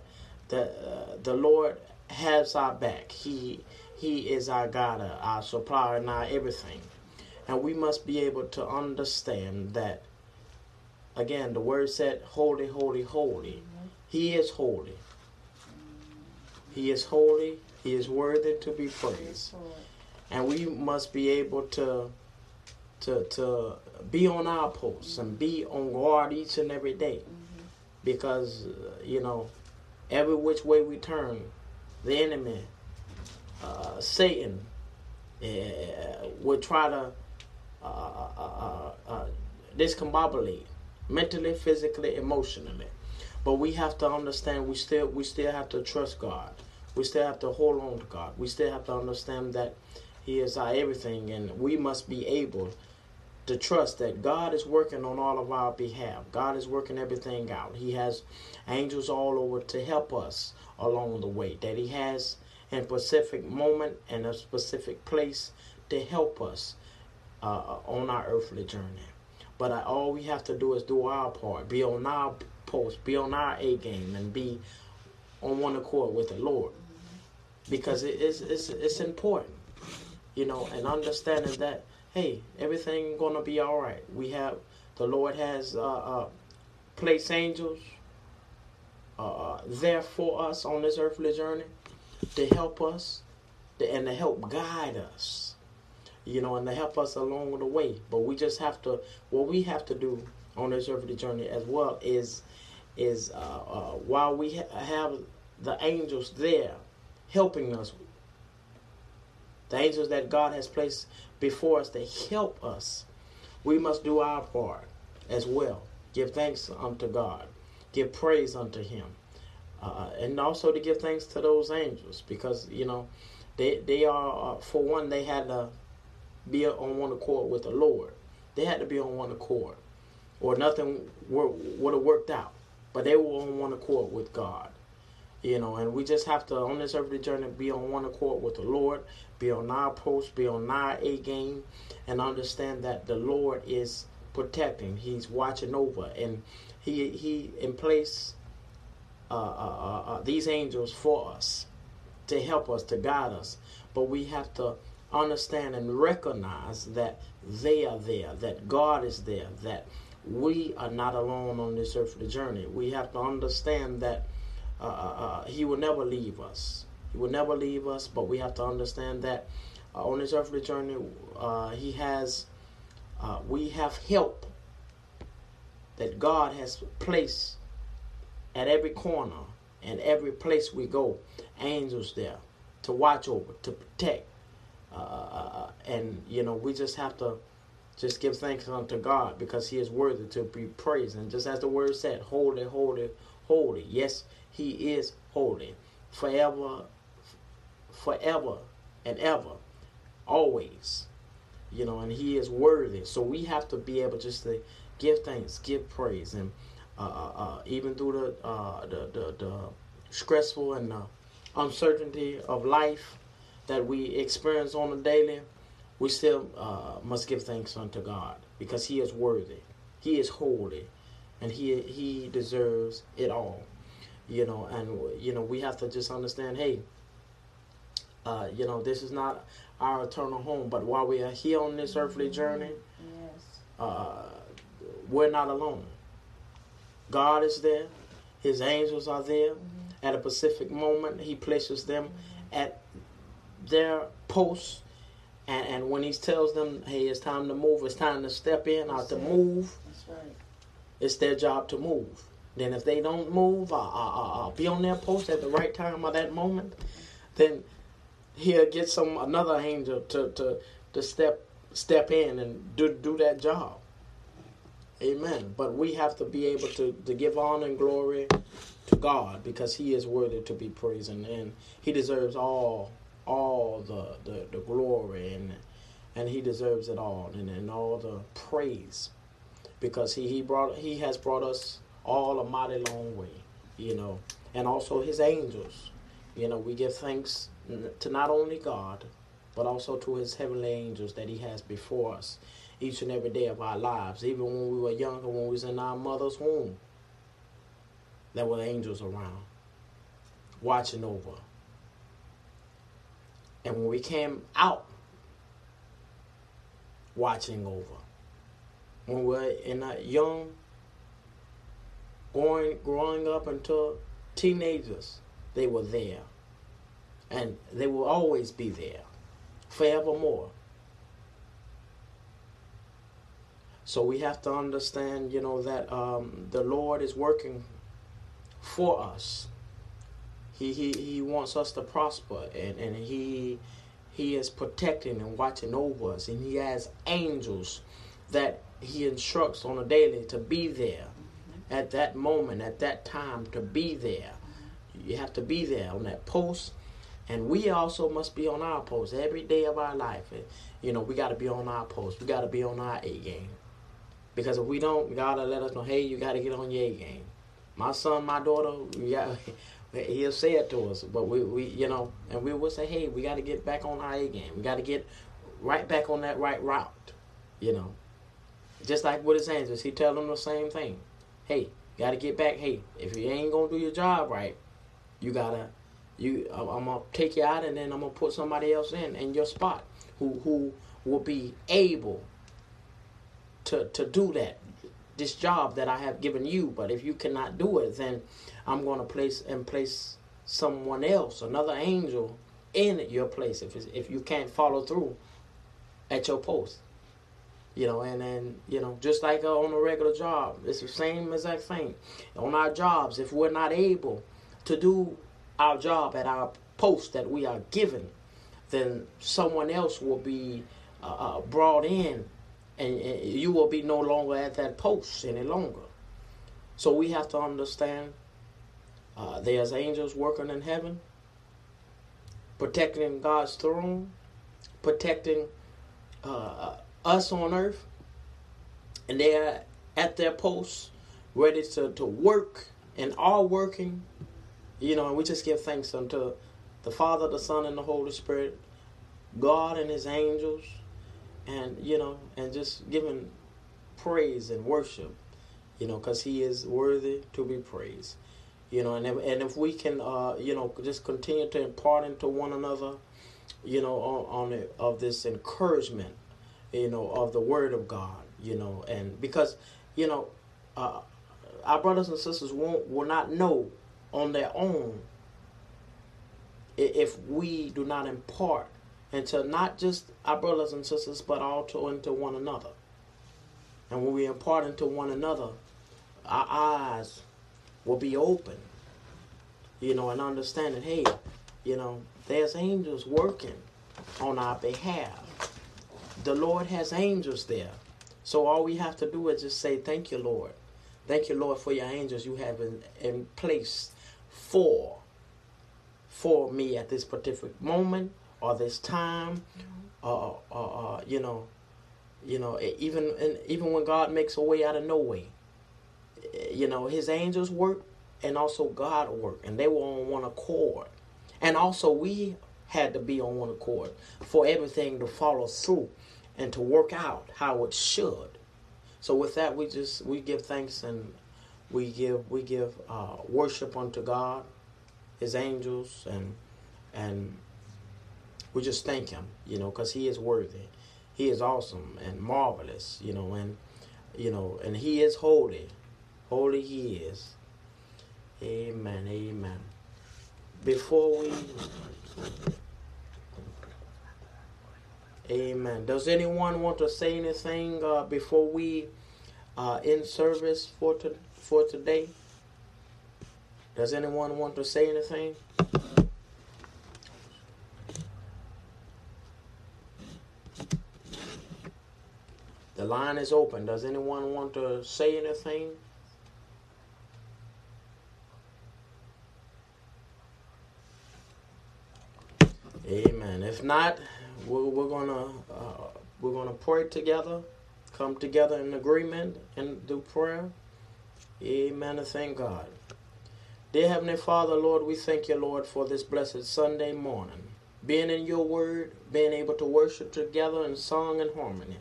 the uh, the Lord has our back. He He is our God, our supplier, and our everything. And we must be able to understand that again, the word said, "Holy, holy, holy." He is holy. He is holy. He is worthy to be praised, and we must be able to to to be on our posts and be on guard each and every day, because uh, you know, every which way we turn, the enemy, uh, Satan, uh, would try to uh, uh, uh, discombobulate mentally, physically, emotionally. But we have to understand we still we still have to trust God. We still have to hold on to God. We still have to understand that He is our everything, and we must be able to trust that God is working on all of our behalf. God is working everything out. He has angels all over to help us along the way. That He has in specific moment and a specific place to help us uh, on our earthly journey. But I, all we have to do is do our part, be on our post, be on our A game, and be on one accord with the Lord, because it is it's, it's important, you know, and understanding that hey, everything gonna be all right. We have the Lord has uh, uh, placed angels uh, there for us on this earthly journey to help us to, and to help guide us you know, and to help us along the way. But we just have to, what we have to do on this earthly journey as well is, is uh, uh, while we ha- have the angels there helping us, the angels that God has placed before us to help us, we must do our part as well. Give thanks unto God, give praise unto Him, uh, and also to give thanks to those angels because you know they they are uh, for one they had to be on one accord with the Lord. They had to be on one accord, or nothing would have worked out. But they were on one accord with God, you know. And we just have to, on this earthly journey, be on one accord with the Lord, be on our post, be on our A game, and understand that the Lord is protecting. He's watching over, and He He in place uh, uh, uh, these angels for us to help us, to guide us. But we have to understand and recognize that they are there, that God is there, that we are not alone on this earthly journey. We have to understand that uh, He will never leave us. He will never leave us, but we have to understand that uh, on this earthly journey, uh, He has, uh, we have help that God has placed at every corner and every place we go. Angels there to watch over, to protect, uh, and you know we just have to just give thanks unto God because He is worthy to be praised. And just as the word said, holy, holy, holy. Yes, He is holy, forever, forever and ever, always. You know, and He is worthy. So we have to be able just to give thanks, give praise, and uh, uh, uh even through the, uh, the, the the stressful and uncertainty of life that we experience on a daily, we still uh, must give thanks unto God because He is worthy, He is holy, and He He deserves it all. You know, and you know we have to just understand. Hey, uh, you know this is not our eternal home, but while we are here on this earthly journey, yes. uh, we're not alone. God is there. His angels are there. Mm-hmm. At a specific moment, He places them mm-hmm. at their posts. And, and when he tells them, hey, it's time to move, it's time to step in or to move, right. it's their job to move. Then if they don't move or, or, or, be on their post at the right time or that moment, then he'll get some another angel to, to, to step step in and do, do that job. Amen. But we have to be able to, to give honor and glory to God because He is worthy to be praised and, and He deserves all all the, the, the glory and and he deserves it all and, and all the praise because he, he brought he has brought us all a mighty long way you know. And also his angels. You know we give thanks to not only god but also to his heavenly angels that he has before us each and every day of our lives. Even when we were younger when we was in our mother's womb there were angels around watching over. And when we came out, watching over. When we're in a young growing growing up until teenagers, they were there. And they will always be there, forevermore. So we have to understand, you know, that um, the Lord is working for us. He, he, he wants us to prosper and, and he he is protecting and watching over us and he has angels that he instructs on a daily to be there at that moment at that time to be there. You have to be there on that post. And we also must be on our post every day of our life. You know we got to be on our post. We got to be on our a game. Because if we don't god will let us know hey you got to get on your a game. My son my daughter yeah he'll say it to us but we, we you know and we will say hey we got to get back on our a game. We got to get right back on that right route you know. Just like with his angels he tell them the same thing hey got to get back. Hey if you ain't gonna do your job right you gotta you i'm gonna take you out and then i'm gonna put somebody else in in your spot who who will be able to to do that this job that i have given you. But if you cannot do it then i'm to place and place someone else another angel in your place if if you can't follow through at your post you know and then you know just like uh, on a regular job it's the same exact thing on our jobs if we're not able to do our job at our post that we are given, then someone else will be uh, uh, brought in and, and, you will be no longer at that post any longer. So we have to understand uh, there's angels working in heaven, protecting God's throne, protecting uh, us on earth, and they are at their posts ready to, to work and are working you know, and we just give thanks unto the Father, the Son, and the Holy Spirit, God and His angels, and you know, and just giving praise and worship, you know, because He is worthy to be praised. You know, and if, and if we can, uh, you know, just continue to impart into one another, you know, on, on it, of this encouragement, you know, of the Word of God, you know, and because, you know, uh, our brothers and sisters won't will not know on their own if we do not impart into not just our brothers and sisters, but also into one another. And when we impart into one another, our eyes will be open, you know, and understanding, hey, you know, there's angels working on our behalf. The Lord has angels there. So all we have to do is just say, Thank you, Lord. Thank you, Lord, for your angels you have in, in place for for me at this particular moment or this time or, or, or you know you know even and even when god makes a way out of no way you know his angels work and also god work and they were on one accord and also we had to be on one accord for everything to follow through and to work out how it should so with that we just we give thanks and we give we give uh, worship unto God, His angels, and and we just thank Him, you know, because He is worthy. He is awesome and marvelous, you know, and you know, and He is holy. Holy He is. Amen. Amen. Before we Amen. Does anyone want to say anything uh, before we uh, end service for today? for today? Does anyone want to say anything? The line is open. Does anyone want to say anything? Amen. If not, we're, we're gonna uh, we're gonna pray together, come together in agreement, and do prayer. Amen and thank God. Dear Heavenly Father, Lord, we thank you, Lord, for this blessed Sunday morning. Being in your word, being able to worship together in song and harmony,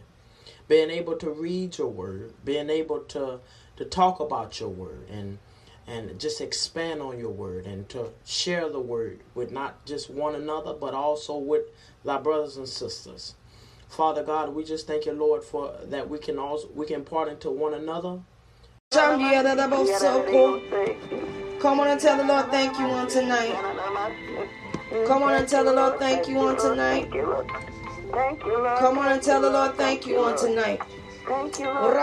being able to read your word, being able to, to talk about your word and and just expand on your word and to share the word with not just one another, but also with thy brothers and sisters. Father God, we just thank you, Lord, for that we can also we can part into one another Come on and tell the Lord thank you on tonight. Come on and tell the Lord thank you on tonight. Come on and tell the Lord thank you on tonight. Thank you, Lord.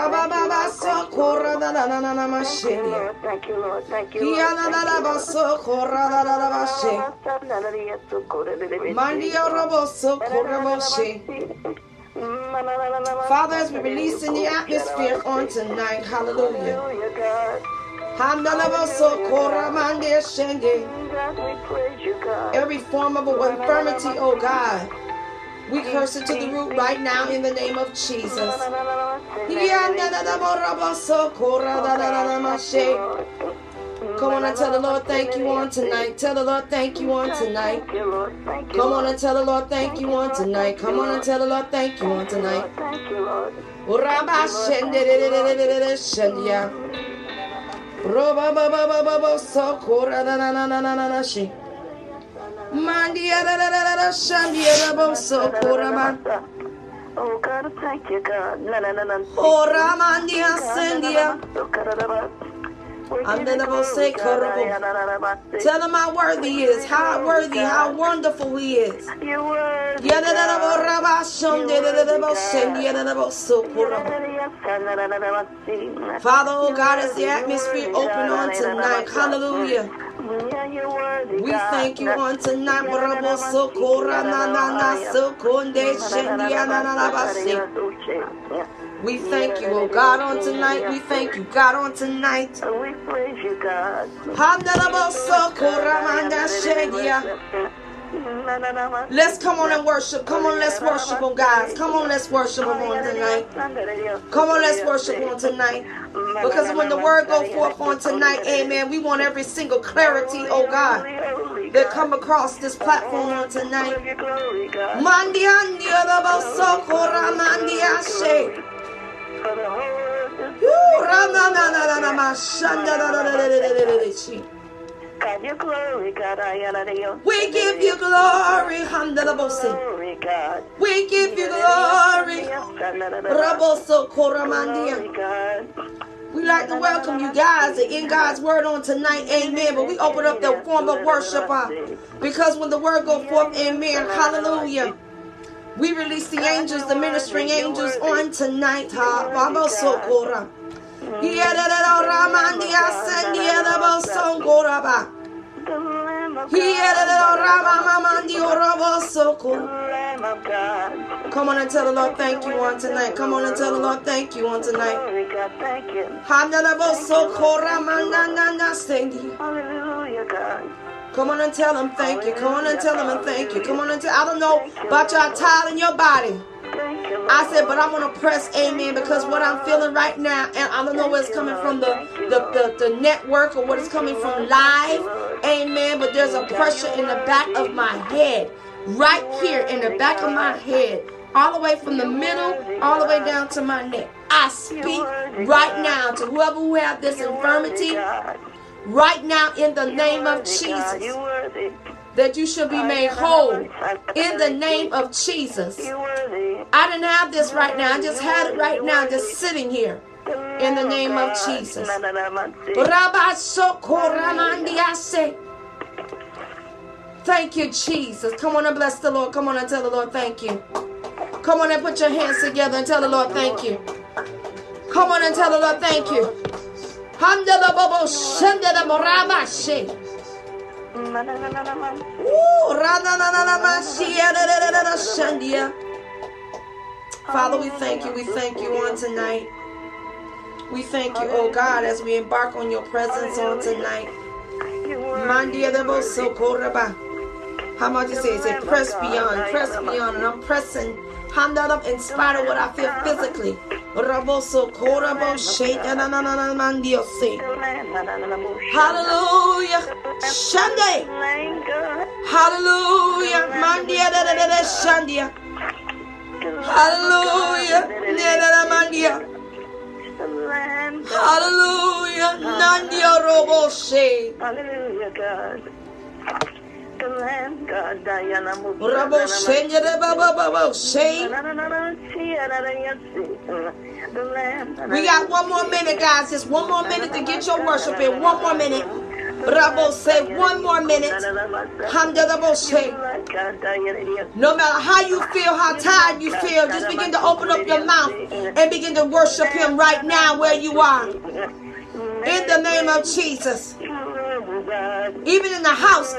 Thank you, Lord. Thank you, Lord. Thank you, Lord. Father, as we release in the atmosphere on tonight, hallelujah. Every form of infirmity, oh God. We curse it to the root right now in the name of Jesus. Come on and tell the Lord thank you on tonight. Tell the Lord thank you on tonight. Come on and tell the Lord thank you on tonight. Come on and tell the Lord thank you on tonight. Roba baba baba Mandia shandia da bo so kora man. Oh God, thank you, God. Na na na Tell him how worthy he is, how worthy, how wonderful he is. Father, oh God, as the atmosphere open on tonight, hallelujah. We thank you on tonight. We thank you, oh God, on tonight. We thank you, God, on tonight. We praise you, God. Let's come on and worship. Come on, let's worship oh them, guys. Come on, let's worship them on tonight. Come on, let's worship on tonight. Because when the word go forth on tonight, amen, we want every single clarity, oh God, that come across this platform on tonight. God, your glory, God, you. We give you glory, God. We give you glory. Raboso. We like to welcome you guys in God's word on tonight, amen. But we open up the form of worship uh, because when the word go forth, amen, hallelujah. We release the angels, the ministering angels on tonight. Ha, Raboso Kora. The Lamb of Come Lamb of God. on and tell the Lord thank you on tonight. Come on and tell the Lord thank you on tonight. Glory, God, thank you. Hallelujah, God. Come on and tell him thank you. Come on and tell him and thank you. Come on and tell I don't know about your tile in your body. I said, but I'm gonna press amen because what I'm feeling right now, and I don't know where it's coming from the the, the, the network or what it's coming from live, amen. But there's a pressure in the back of my head, right here in the back of my head, all the way from the middle, all the way down to my neck. I speak right now to whoever who have this infirmity. Right now in the name of Worthy, God. You Jesus, that you should be made whole in the name of Jesus. I didn't have this right now. I just had it right now, just sitting here. In the name of Jesus. Thank you, Jesus. Come on and bless the Lord. Come on and tell the Lord thank you. Come on and put your hands together and tell the Lord thank you. Come on and tell the Lord thank you. Father, we thank you. We thank you on tonight. We thank you, oh God, as we embark on your presence on tonight. Mandia de boso koraba. How much you say? Say press beyond, press beyond, and I'm pressing. Up in spite of what I feel physically. Raboso korabo shake na na na na mandio say. Hallelujah. Sunday. Hallelujah. Mandia da da da da shandia. Hallelujah. Da mandia. Hallelujah. Nandia robo say. Hallelujah, God. Rabo de baba baba. We got one more minute, guys. Just one more minute to get your worship in. One more minute. Rabo say one more minute. No matter how you feel, how tired you feel, just begin to open up your mouth and begin to worship him right now where you are. In the name of Jesus. Even in the house,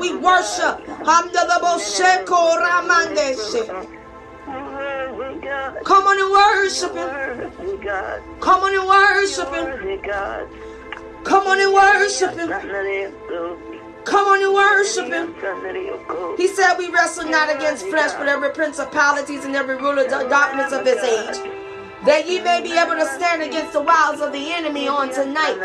we worship. Come on and worship Him. Come on and worship Him. Come on and worship Him. Come on and worship Him. He said, We wrestle not against flesh, but every principalities and every ruler of darkness of this age that ye may be able to stand against the wiles of the enemy on tonight.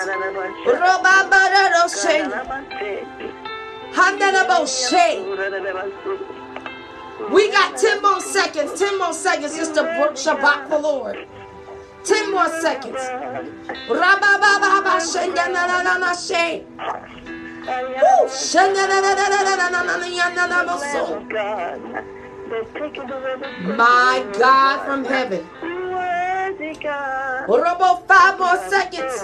We got 10 more seconds, 10 more seconds just to shabach the Lord. 10 more seconds. Ooh. My God from heaven. What about five more seconds?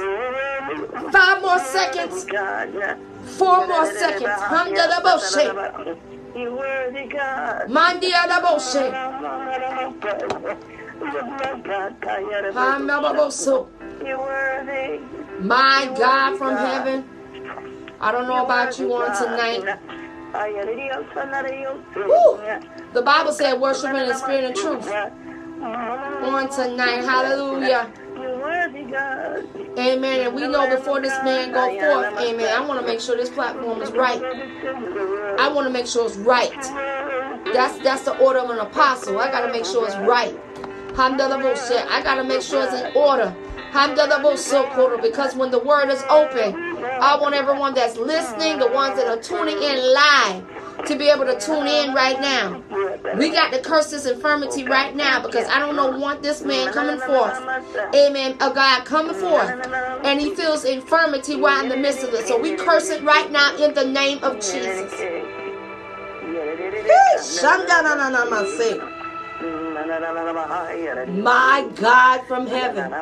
Five more seconds. Four more seconds. Handa da boshe. Mandia da boshe. Handa da boso. My God from heaven. I don't know about you on tonight. Woo. The Bible said worship in the spirit and truth. On tonight. Hallelujah. Amen. And we know before this man go forth, amen. I want to make sure this platform is right. I want to make sure it's right. That's that's the order of an apostle. I gotta make sure it's right. I gotta make sure it's in order. Because when the word is open, I want everyone that's listening, the ones that are tuning in live, to be able to tune in right now. We got to curse this infirmity right now because I don't know want this man coming forth. Amen. A God coming forth. And he feels infirmity while in the midst of it. So we curse it right now in the name of Jesus. My God from heaven.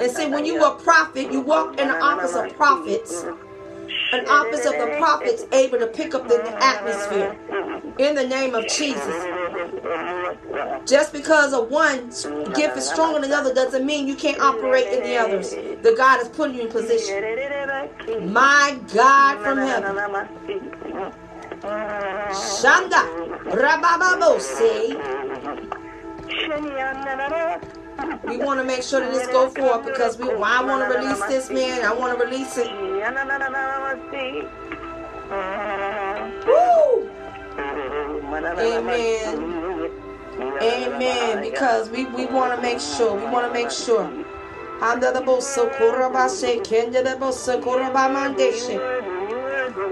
And see, when you are a prophet, you walk in the office of prophets. An office of the prophets able to pick up the atmosphere in the name of Jesus. Just because of one gift is stronger than the other doesn't mean you can't operate in the others. The God is putting you in position. My God from heaven. Shanda Rabababose. We want to make sure that this go forth because we. I want to release this man. I want to release it. Woo! Amen. Amen. Because we, we want to make sure. We want to make sure.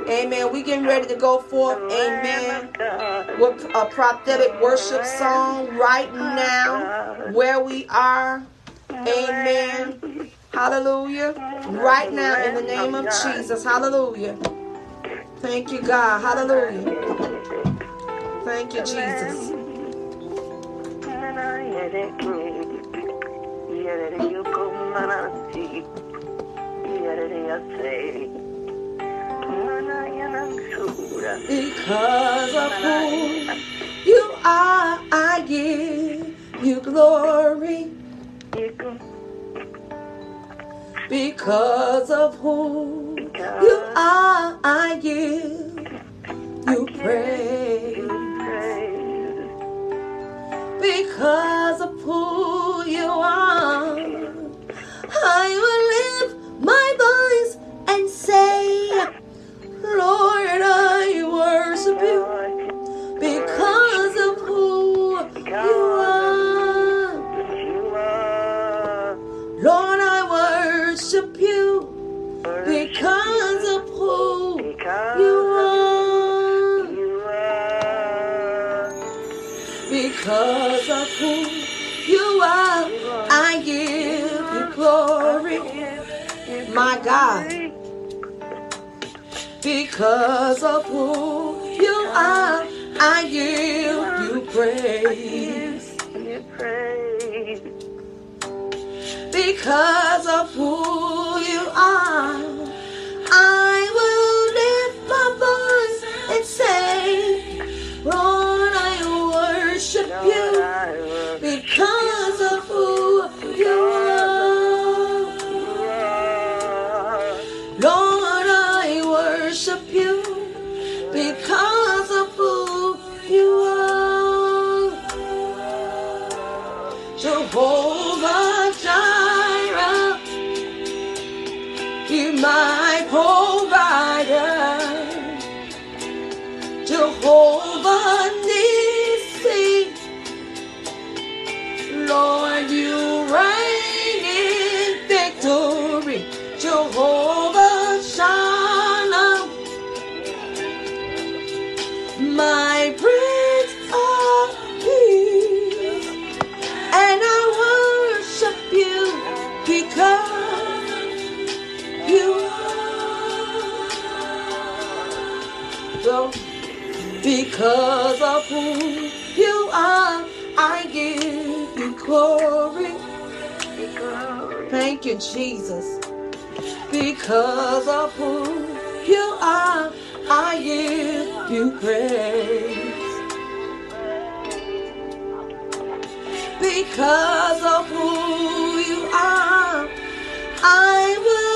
Amen. We getting ready to go forth. Amen. With a prophetic worship song right now, where we are. Amen. Hallelujah. Right now, in the name of Jesus. Hallelujah. Thank you, God. Hallelujah. Thank you, Jesus. Because of who you are, I give you glory. Because of who you are, I give you praise. Because of who you are, I will lift my voice and say, Lord, I worship you because of who you are. Lord, I worship you because of who you are. Because of who you are, I give you glory. My God. Because of who you are, I give you praise. Because of who you are, I will lift my voice and say, Lord, I worship you because of who you are. My provider. Jehovah Nissi, Lord, you reign in victory. Jehovah Shalom, my Because of who you are, I give you glory. Thank you, Jesus. Because of who you are, I give you praise. Because of who you are, I will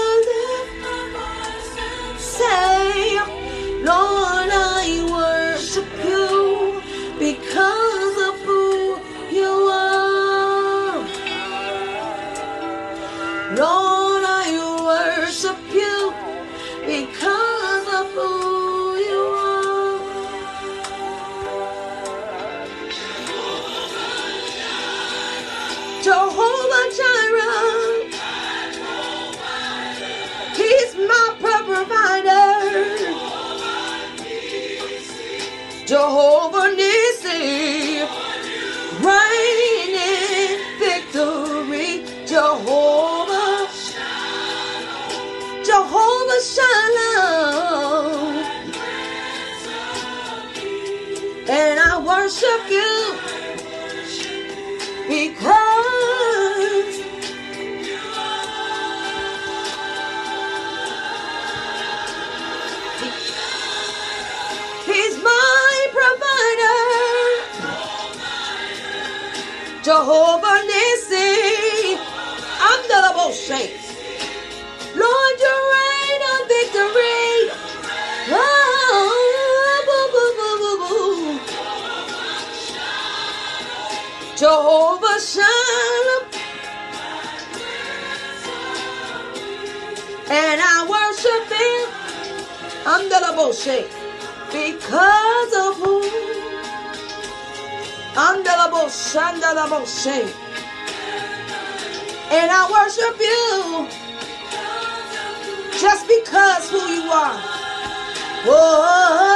Jehovah Nissi, reign in victory. Jehovah, Jehovah Shalom, and I worship you Jehovah Nissi, I'm the bullshit. Lord, you reign of victory. Oh. Jehovah Shalom. And I worship him. I'm the bullshit. Because of who? Bullshit. the bullshit. And I worship you. Just because who you are. Whoa.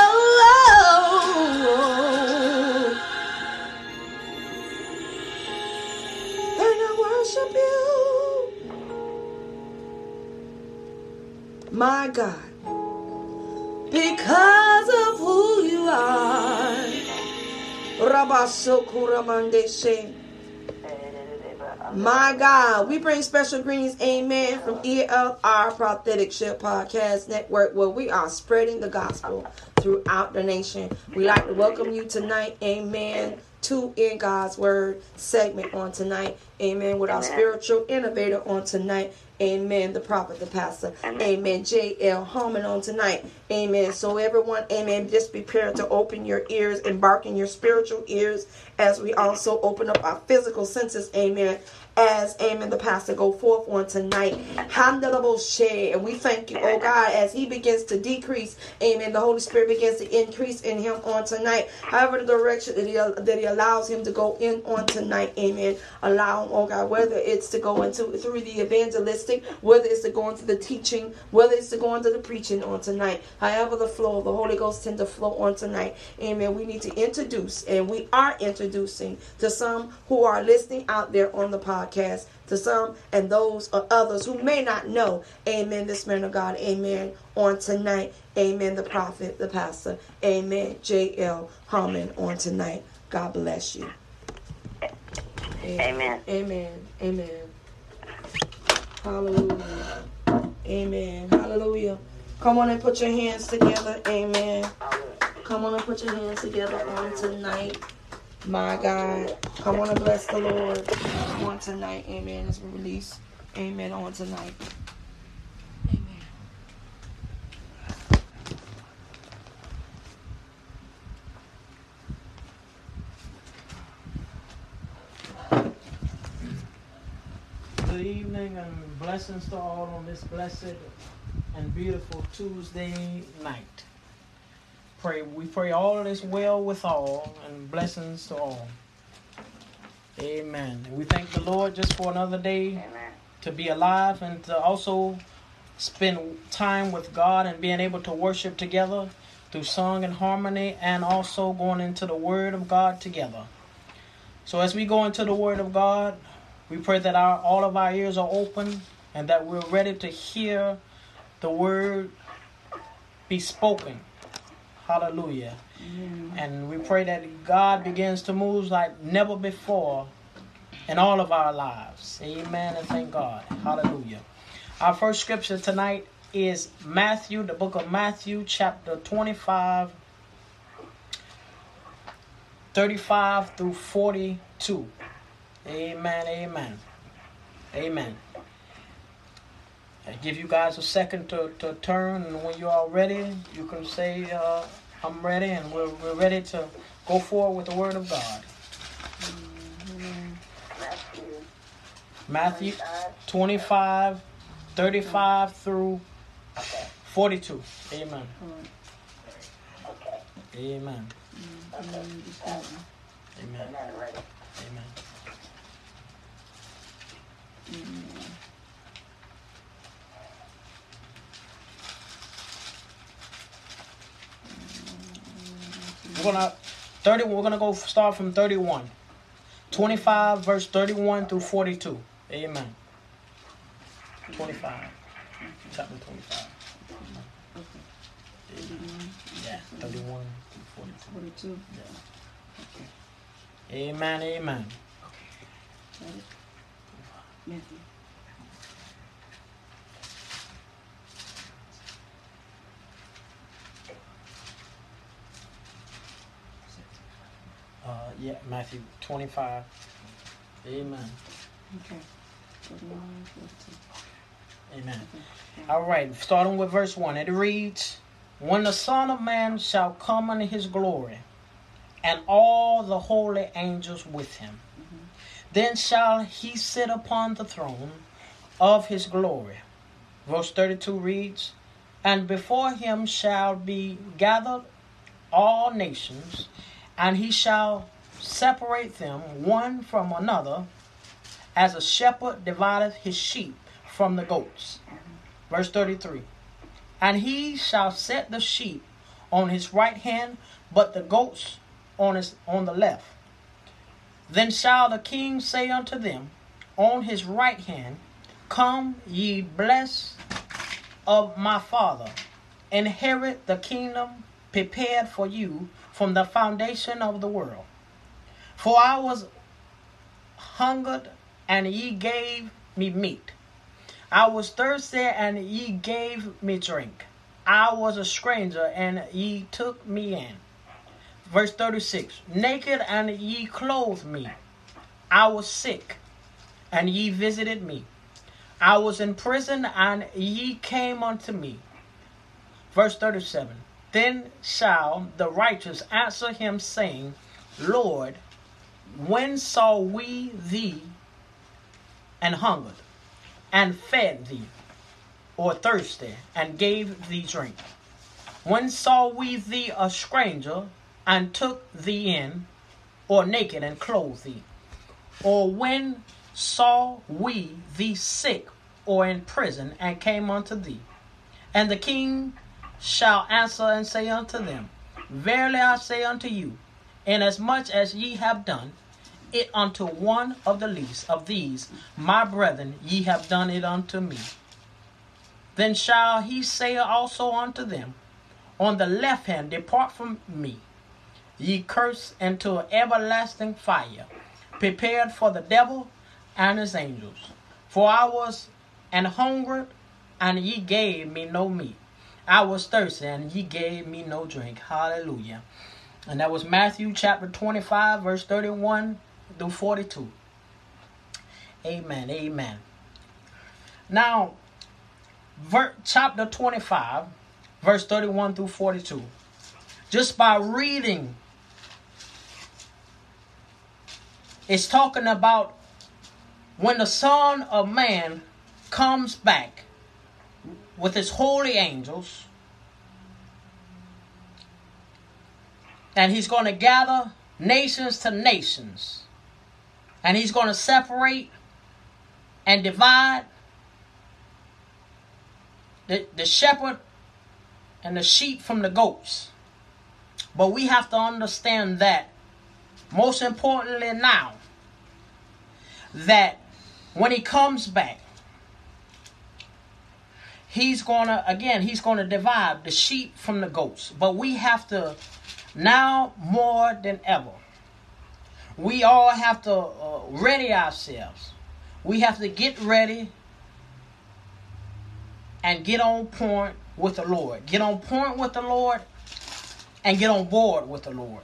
And I worship you. My God. Because of who you are. My God, we bring special greetings, amen, from ELR Prophetic Ship Podcast Network, where we are spreading the gospel throughout the nation. We like to welcome you tonight, amen, to In God's Word segment on tonight, amen, with our spiritual innovator on tonight, amen, the prophet, the pastor, amen, J.L. Holman on tonight, amen. So, everyone, amen, just prepare to open your ears, embark in your spiritual ears as we also open up our physical senses, amen, as amen, the pastor go forth on tonight. And we thank you, oh God, as he begins to decrease, amen. The Holy Spirit begins to increase in him on tonight. However, the direction that he, that he allows him to go in on tonight, amen. Allow him, oh God, whether it's to go into through the evangelistic, whether it's to go into the teaching, whether it's to go into the preaching on tonight. However, the flow of the Holy Ghost tend to flow on tonight, amen. We need to introduce, and we are introducing to some who are listening out there on the podcast to some and those or others who may not know, amen, this man of God, amen, on tonight, amen, the prophet, the pastor, amen, J.L. Harmon on tonight. God bless you. Amen. Amen. Amen. Hallelujah. Amen. Hallelujah. Come on and put your hands together. Amen. Come on and put your hands together on tonight. My God. I want to bless the Lord on tonight. Amen. As we release. Amen. On tonight. Amen. Good evening and blessings to all on this blessed and beautiful Tuesday night. Pray we pray all is well with all and blessings to all. Amen. And we thank the Lord just for another day Amen. to be alive and to also spend time with God and being able to worship together through song and harmony and also going into the Word of God together. So as we go into the Word of God, we pray that our all of our ears are open and that we're ready to hear the Word be spoken. Hallelujah. And we pray that God begins to move like never before in all of our lives. Amen and thank God. Hallelujah. Our first scripture tonight is Matthew, the book of Matthew, chapter 25, 35 through 42. Amen, amen, amen. I give you guys a second to, to turn, and when you are ready, you can say, uh, I'm ready, and we're, we're ready to go forward with the Word of God. Matthew Matthew 25. 25, 35 through 42. Amen. Amen. Amen. Amen. Amen. We're gonna 30. We're gonna go start from 31, 25 verse 31 through 42. Amen. 25, chapter 25. Yeah, 31 through 42. 42. Amen. Amen. Matthew. Uh, yeah, Matthew 25. Amen. Okay. 41, 42. Amen. All right, starting with verse 1. It reads When the Son of Man shall come in his glory, and all the holy angels with him, mm-hmm. then shall he sit upon the throne of his glory. Verse 32 reads And before him shall be gathered all nations, and he shall separate them one from another, as a shepherd divideth his sheep from the goats. Verse 33 And he shall set the sheep on his right hand, but the goats on his on the left. Then shall the king say unto them on his right hand, Come ye blessed of my father, inherit the kingdom prepared for you from the foundation of the world. For I was hungered, and ye gave me meat. I was thirsty, and ye gave me drink. I was a stranger, and ye took me in. Verse 36 Naked, and ye clothed me. I was sick, and ye visited me. I was in prison, and ye came unto me. Verse 37 Then shall the righteous answer him, saying, Lord, when saw we thee and hungered, and fed thee, or thirsty, and gave thee drink? When saw we thee a stranger, and took thee in, or naked, and clothed thee? Or when saw we thee sick, or in prison, and came unto thee? And the king shall answer and say unto them, Verily I say unto you, inasmuch as ye have done it unto one of the least of these, my brethren, ye have done it unto me. Then shall he say also unto them, On the left hand, depart from me, ye cursed, into everlasting fire, prepared for the devil and his angels. For I was an hungered, and ye gave me no meat. I was thirsty, and ye gave me no drink. Hallelujah. And that was Matthew chapter 25, verse 31 through 42. Amen. Amen. Now, ver- chapter 25, verse 31 through 42. Just by reading, it's talking about when the Son of Man comes back with his holy angels, and he's going to gather nations to nations, and he's going to separate and divide the, the shepherd and the sheep from the goats. But we have to understand that, most importantly now, that when he comes back, he's gonna again he's gonna divide the sheep from the goats but we have to now more than ever we all have to uh, ready ourselves. We have to get ready and get on point with the lord. Get on point with the lord and get on board with the lord.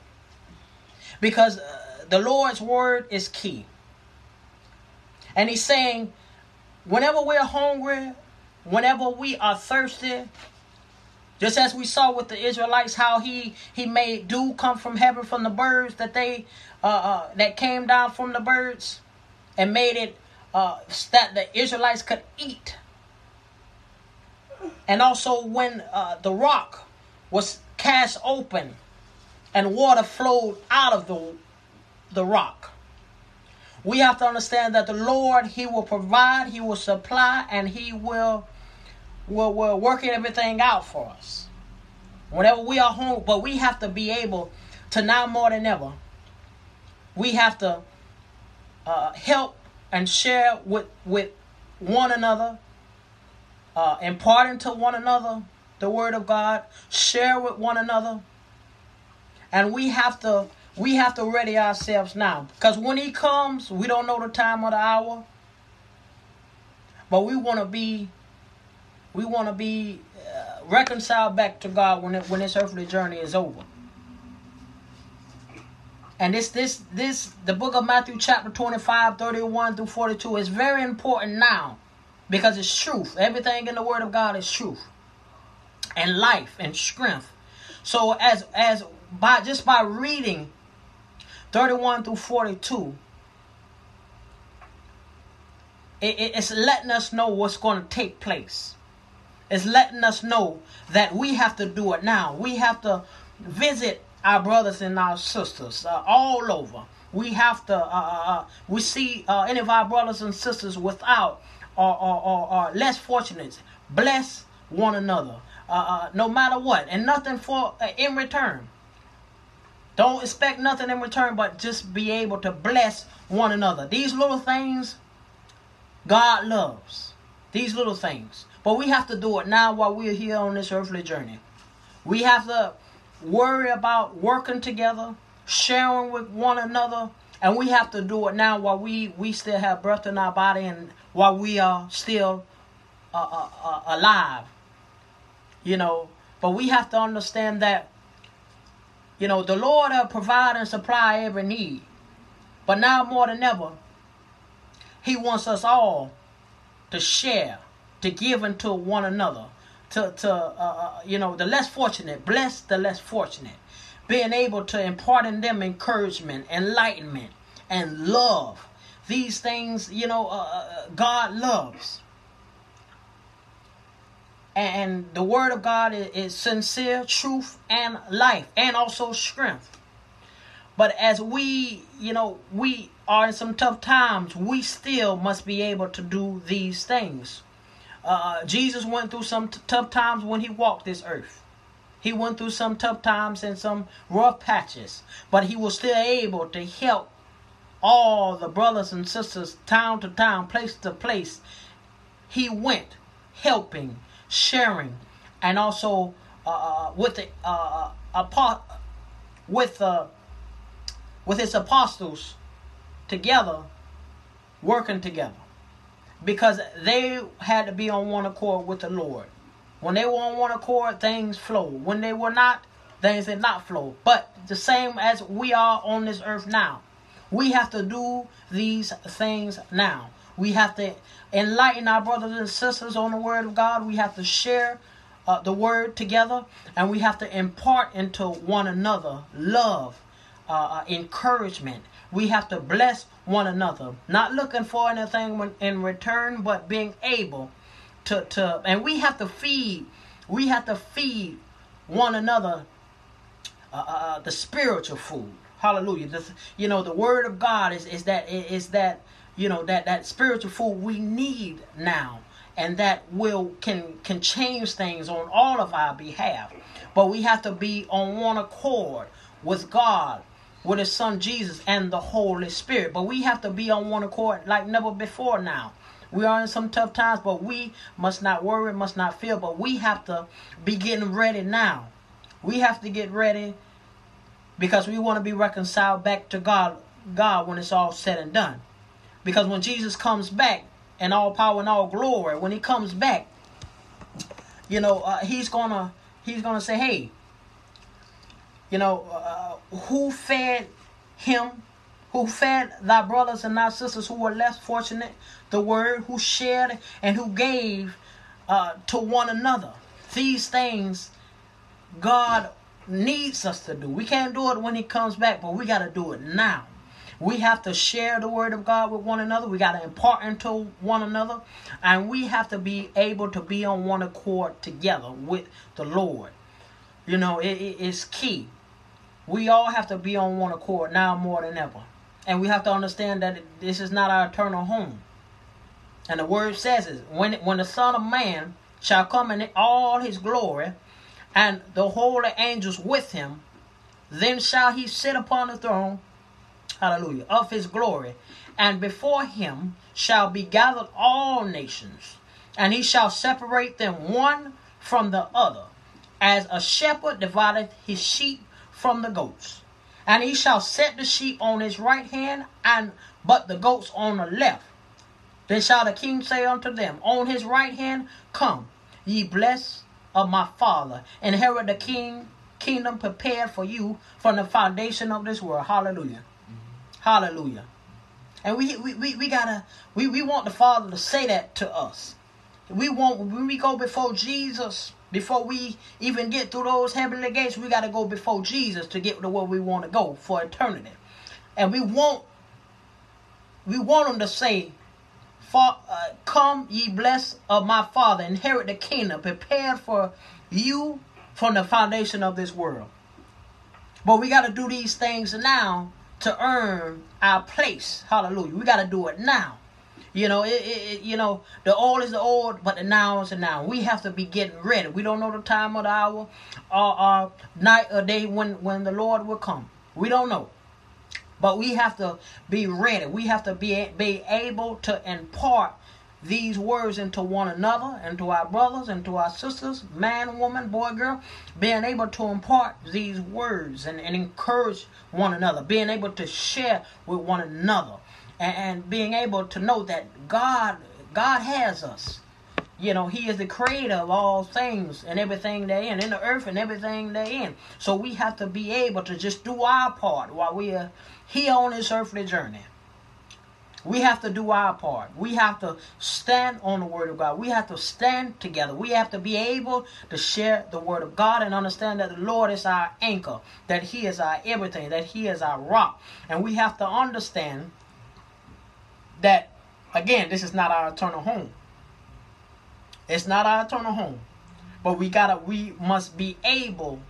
Because uh, the lord's word is key. And he's saying whenever we're hungry whenever we are thirsty just as we saw with the israelites how he he made dew come from heaven from the birds that they uh, uh that came down from the birds and made it uh that the israelites could eat. And also when uh, the rock was cast open and water flowed out of the the rock. We have to understand that the lord he will provide he will supply and he will we're, working everything out for us. Whenever we are home, but we have to be able to now more than ever, we have to uh, help and share with with one another, uh, imparting to one another the word of God, share with one another, and we have to we have to ready ourselves now because when he comes, we don't know the time or the hour, but we want to be we want to be uh, reconciled back to God when it, when this earthly journey is over. And this this this the book of Matthew chapter 25 31 through 42 is very important now because it's truth. Everything in the word of God is truth. And life and strength. So as as by just by reading 31 through 42 it, it, it's letting us know what's going to take place is letting us know that we have to do it now. We have to visit our brothers and our sisters uh, all over. We have to, uh, uh, uh we see uh, any of our brothers and sisters without or, or, or, or less fortunate. Bless one another, no matter what, and nothing for in return. Don't expect nothing in return, but just be able to bless one another. These little things, God loves. These little things. But we have to do it now while we're here on this earthly journey. We have to worry about working together, sharing with one another, and we have to do it now while we, we still have breath in our body and while we are still uh, uh, uh, alive. You know, but we have to understand that, you know, the Lord will provide and supply every need. But now more than ever, He wants us all to share to give unto one another. To, to uh, uh, you know, the less fortunate, bless the less fortunate. Being able to impart in them encouragement, enlightenment, and love. These things, you know, uh, uh God loves. And the word of God is, is sincere, truth, and life, and also strength. But as we, you know, we are in some tough times, we still must be able to do these things. Uh, Jesus went through some t- tough times when he walked this earth. He went through some tough times and some rough patches, but he was still able to help all the brothers and sisters, town to town, place to place, he went helping, sharing, and also uh, with the uh, apo- with uh, with his apostles together, working together, because they had to be on one accord with the Lord. When they were on one accord, things flowed. When they were not, things did not flow. But the same as we are on this earth now, we have to do these things now. We have to enlighten our brothers and sisters on the Word of God. We have to share uh, the Word together, and we have to impart into one another love, uh, uh encouragement. We have to bless one another, not looking for anything in return, but being able to, to and we have to feed we have to feed one another uh, uh, uh the spiritual food. Hallelujah. The, you know the word of god is, is that is that you know that that spiritual food we need now and that will can can change things on all of our behalf. But we have to be on one accord with god with his son jesus and the holy spirit but we have to be on one accord like never before now we are in some tough times, but we must not worry, must not fear, but we have to be getting ready now. We have to get ready because we want to be reconciled back to God, God when it's all said and done. Because when Jesus comes back and all power and all glory, when he comes back, you know, uh, he's gonna he's gonna say, hey, you know, uh, who fed him who fed thy brothers and thy sisters who were less fortunate the word, who shared and who gave uh, to one another. These things God needs us to do. We can't do it when He comes back, but we got to do it now. We have to share the word of God with one another. We got to impart into one another. And we have to be able to be on one accord together with the Lord. You know, it, it, it's key. We all have to be on one accord now more than ever. And we have to understand that this is not our eternal home. And the word says is when when the Son of Man shall come in all his glory, and the holy angels with him, then shall he sit upon the throne, hallelujah, of his glory, and before him shall be gathered all nations, and he shall separate them one from the other, as a shepherd divideth his sheep from the goats. And he shall set the sheep on his right hand, and but the goats on the left. Then shall the king say unto them, On his right hand, Come, ye blessed of my father, inherit the king kingdom prepared for you from the foundation of this world. Hallelujah. Mm-hmm. Hallelujah. And we, we, we, we gotta we, we want the Father to say that to us. We want when we go before Jesus before we even get through those heavenly gates, we got to go before Jesus to get to where we want to go for eternity. And we want we want him to say, uh, "Come, ye blessed of my Father, inherit the kingdom prepared for you from the foundation of this world." But we got to do these things now to earn our place. Hallelujah. We got to do it now. You know, it, it, you know, the old is the old, but the now is the now. We have to be getting ready. We don't know the time of the hour, or, or night or day when when the Lord will come. We don't know, but we have to be ready. We have to be be able to impart these words into one another, into our brothers, into our sisters, man, woman, boy, girl, being able to impart these words and, and encourage one another, being able to share with one another and, and being able to know that God God has us. You know, He is the creator of all things and everything they in, in the earth and everything they in. So we have to be able to just do our part while we are here on this earthly journey. We have to do our part. We have to stand on the Word of God. We have to stand together. We have to be able to share the Word of God and understand that the Lord is our anchor, that He is our everything, that He is our rock. And we have to understand that again, this is not our eternal home. It's not our eternal home. But we gotta we must be able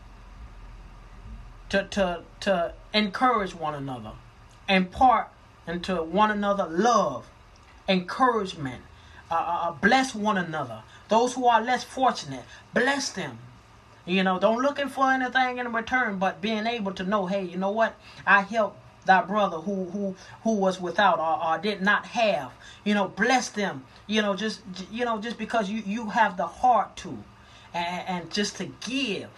to to to encourage one another, impart into one another love, encouragement, uh, uh, uh, bless one another. Those who are less fortunate, bless them. You know, don't looking for anything in return, but being able to know, hey, you know what? I help thy brother who who who was without or, or did not have. You know, bless them. You know, just you know, just because you you have the heart to, and, and just to give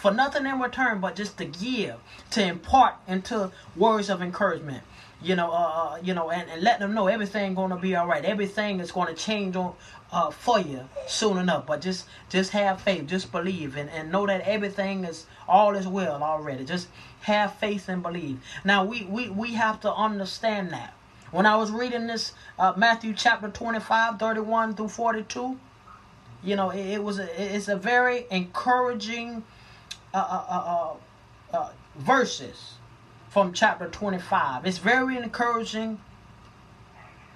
for nothing in return, but just to give, to impart into words of encouragement. You know, uh, you know, and, and let them know everything gonna be all right. Everything is gonna change on uh, for you soon enough. But just just have faith, just believe, and, and know that everything is all is well already. Just have faith and believe. Now we we, we have to understand that. When I was reading this uh, Matthew chapter 25, 31 through 42, you know, it, it was a, it's a very encouraging uh, uh, uh, uh, verses from chapter 25. It's very encouraging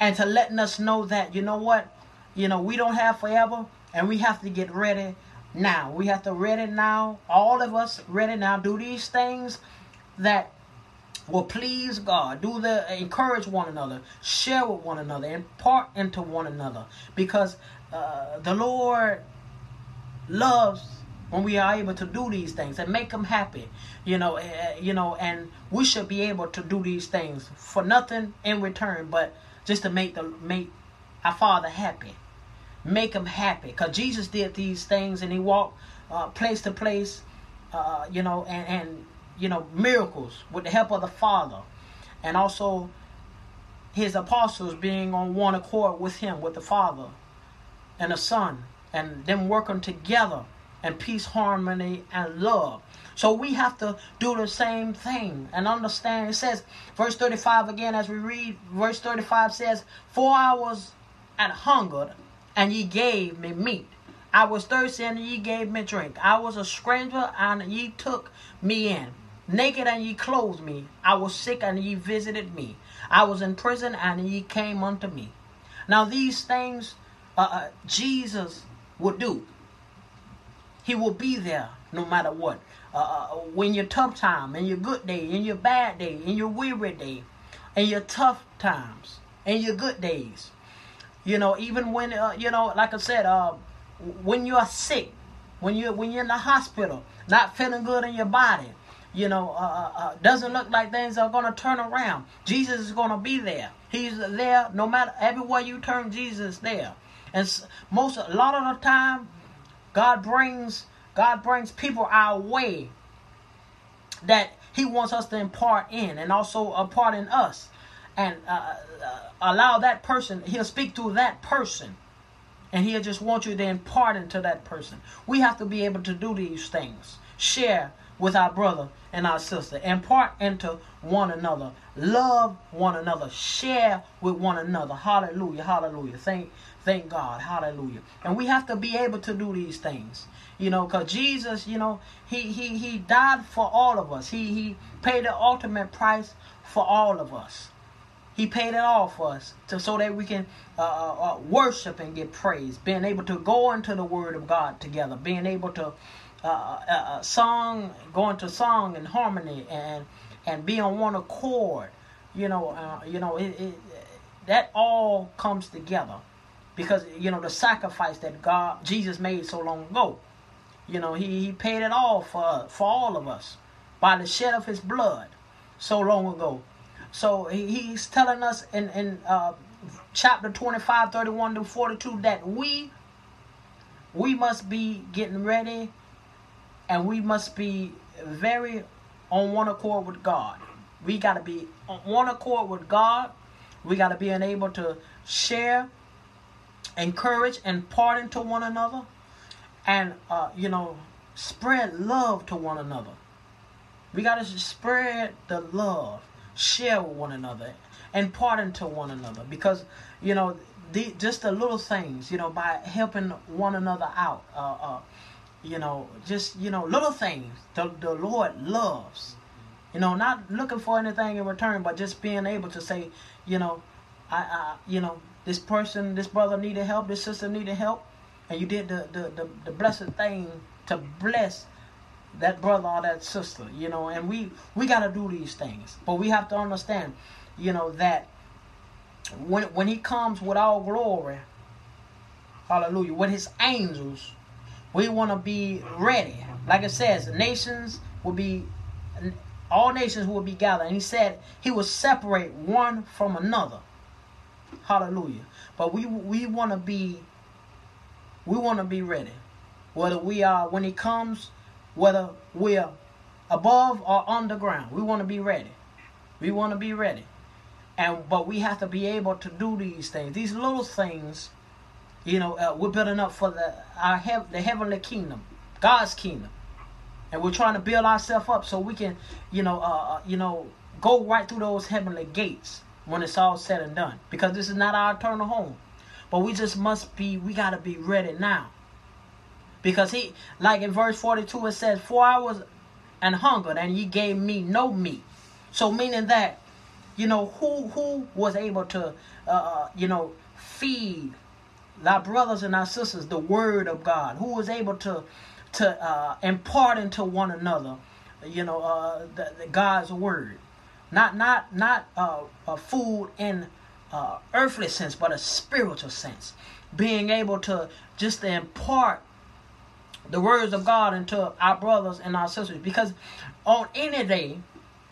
and to letting us know that, you know what, you know, we don't have forever and we have to get ready now. We have to ready now. All of us ready now. Do these things that will please God. Do the encourage one another, share with one another, impart into one another. Because uh, the Lord loves when we are able to do these things and make them happy you know uh, you know and we should be able to do these things for nothing in return but just to make the make our father happy. Make him happy. Because jesus did these things and he walked uh, place to place uh, you know and, and you know miracles with the help of the father. And also his apostles being on one accord with him with the father and the son and them working together and peace, harmony, and love. So we have to do the same thing and understand. It says, verse 35 again, as we read, verse 35 says, For I was and hungered, and ye gave me meat. I was thirsty, and ye gave me drink. I was a stranger, and ye took me in. Naked, and ye clothed me. I was sick, and ye visited me. I was in prison, and ye came unto me. Now, these things uh, uh, Jesus would do. He will be there no matter what. Uh, uh, when your tough time, in your good day, in your bad day, in your weary day, in your tough times, in your good days. You know, even when uh, you know, like I said, uh, when you are sick, when you when you're in the hospital, not feeling good in your body, you know, uh, uh, uh doesn't look like things are going to turn around. Jesus is going to be there. He's there no matter everywhere you turn. Jesus is there, and most a lot of the time, God brings God brings people our way that He wants us to impart in, and also impart in us, and uh, uh, allow that person. He'll speak to that person, and He'll just want you to impart into that person. We have to be able to do these things. Share with our brother and our sister. Impart into one another. Love one another. Share with one another. Hallelujah. Hallelujah. Thank Thank God. Hallelujah. And we have to be able to do these things. You know, because Jesus, you know, he, he, he died for all of us. He, he paid the ultimate price for all of us. He paid it all for us to, so that we can uh, uh, uh worship and get praise. Being able to go into the Word of God together. Being able to uh, uh, uh song, go into song and harmony and and be on one accord. You know, you know, it, it, that all comes together because you know the sacrifice that God Jesus made so long ago. You know, he, he paid it all for for all of us by the shed of his blood so long ago. So he, he's telling us in, in uh, chapter 25, 31 to 42 that we we must be getting ready and we must be very on one accord with God. We got to be on one accord with God. We got to be able to share encourage and pardon to one another and uh, you know spread love to one another. We got to spread the love. Share with one another. And pardon to one another. Because you know the, just the little things you know by helping one another out uh, uh, you know just you know little things. The, the lord loves. You know not looking for anything in return but just being able to say you know i, I you know this person, this brother needed help, this sister needed help, and you did the, the, the, the blessed thing to bless that brother or that sister, you know, and we, we got to do these things. But we have to understand, you know, that when, when he comes with all glory, hallelujah, with his angels, we want to be ready. Like it says, nations will be all nations will be gathered. And he said he will separate one from another. Hallelujah. But we we want to be we want to be ready. Whether we are when it comes, whether we're above or underground, we want to be ready. We want to be ready. And but we have to be able to do these things. These little things, you know, uh, we're building up for the our hev- the heavenly kingdom, God's kingdom and we're trying to build ourselves up so we can, you know, uh, uh, you know, go right through those heavenly gates when it's all said and done. Because this is not our eternal home, but we just must be. We got to be ready now. Because he, like in verse forty-two, it says, "For I was and hungered, and ye gave me no meat." So meaning that, you know, who who was able to, uh, uh you know, feed our brothers and our sisters the word of God? Who was able to to uh, impart into one another, you know, uh, the, the God's word, not not not uh, food in uh, earthly sense, but a spiritual sense, being able to just impart the words of God into our brothers and our sisters, because on any day.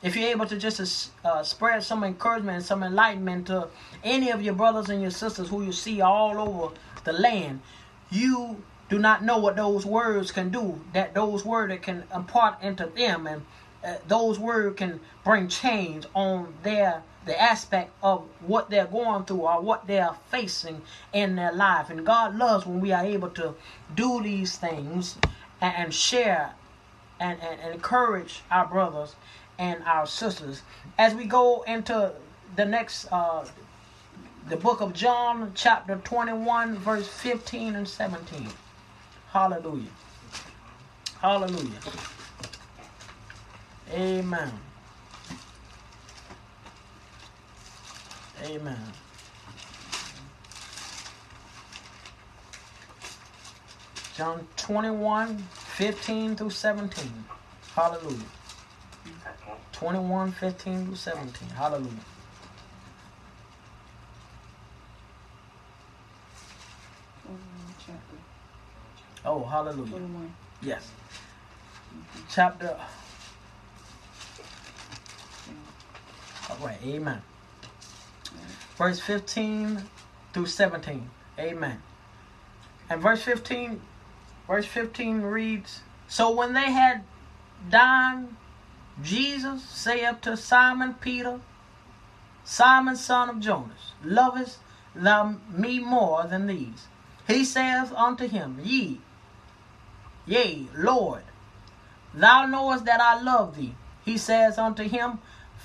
If you're able to just uh, spread some encouragement and some enlightenment to any of your brothers and your sisters who you see all over the land, you do not know what those words can do, that those words can impart into them, and uh, those words can bring change on their the aspect of what they're going through or what they're facing in their life. And God loves when we are able to do these things and, share and, and, and encourage our brothers and our sisters. As we go into the next uh, the book of John, chapter 21, verse 15 and 17. Hallelujah. Hallelujah. Amen. Amen. John 21, 15 through 17. Hallelujah. 21, 15 through 17. Hallelujah. Oh, hallelujah. 21. Yes. Chapter. Amen. Verse 15 through 17. Amen. And verse 15, verse 15 reads, So when they had dined, Jesus saith to Simon Peter, Simon son of Jonas, lovest thou me more than these? He saith unto him, Ye Yea, Lord, thou knowest that I love thee. He says unto him,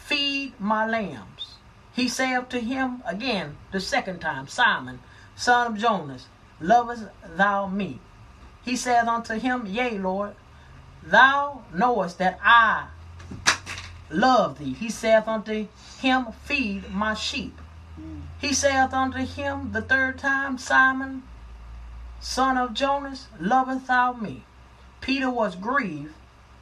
Feed my lambs. He saith to him again the second time, Simon, son of Jonas, lovest thou me? He saith unto him, Yea, Lord, thou knowest that I love thee. He saith unto him, Feed my sheep. He saith unto him the third time, Simon, son of Jonas, lovest thou me? Peter was grieved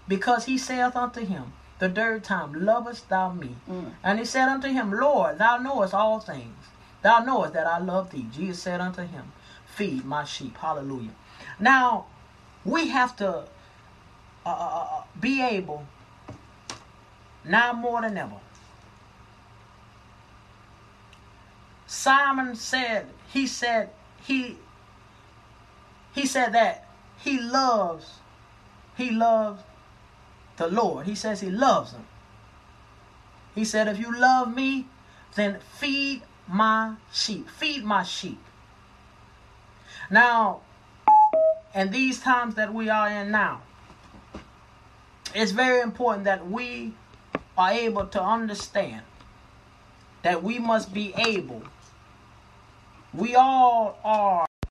because he saith unto him the third time, Lovest thou me? Mm. And he said unto him, Lord, thou knowest all things. Thou knowest that I love thee. Jesus said unto him, Feed my sheep. Hallelujah. Now, we have to uh, uh, uh, be able, now more than ever. Simon said, he said, he he said that he loves, he loves the Lord. He says he loves him. He said, if you love me, then feed my sheep. Feed my sheep. Now, in these times that we are in now, it's very important that we are able to understand that we must be able, we all are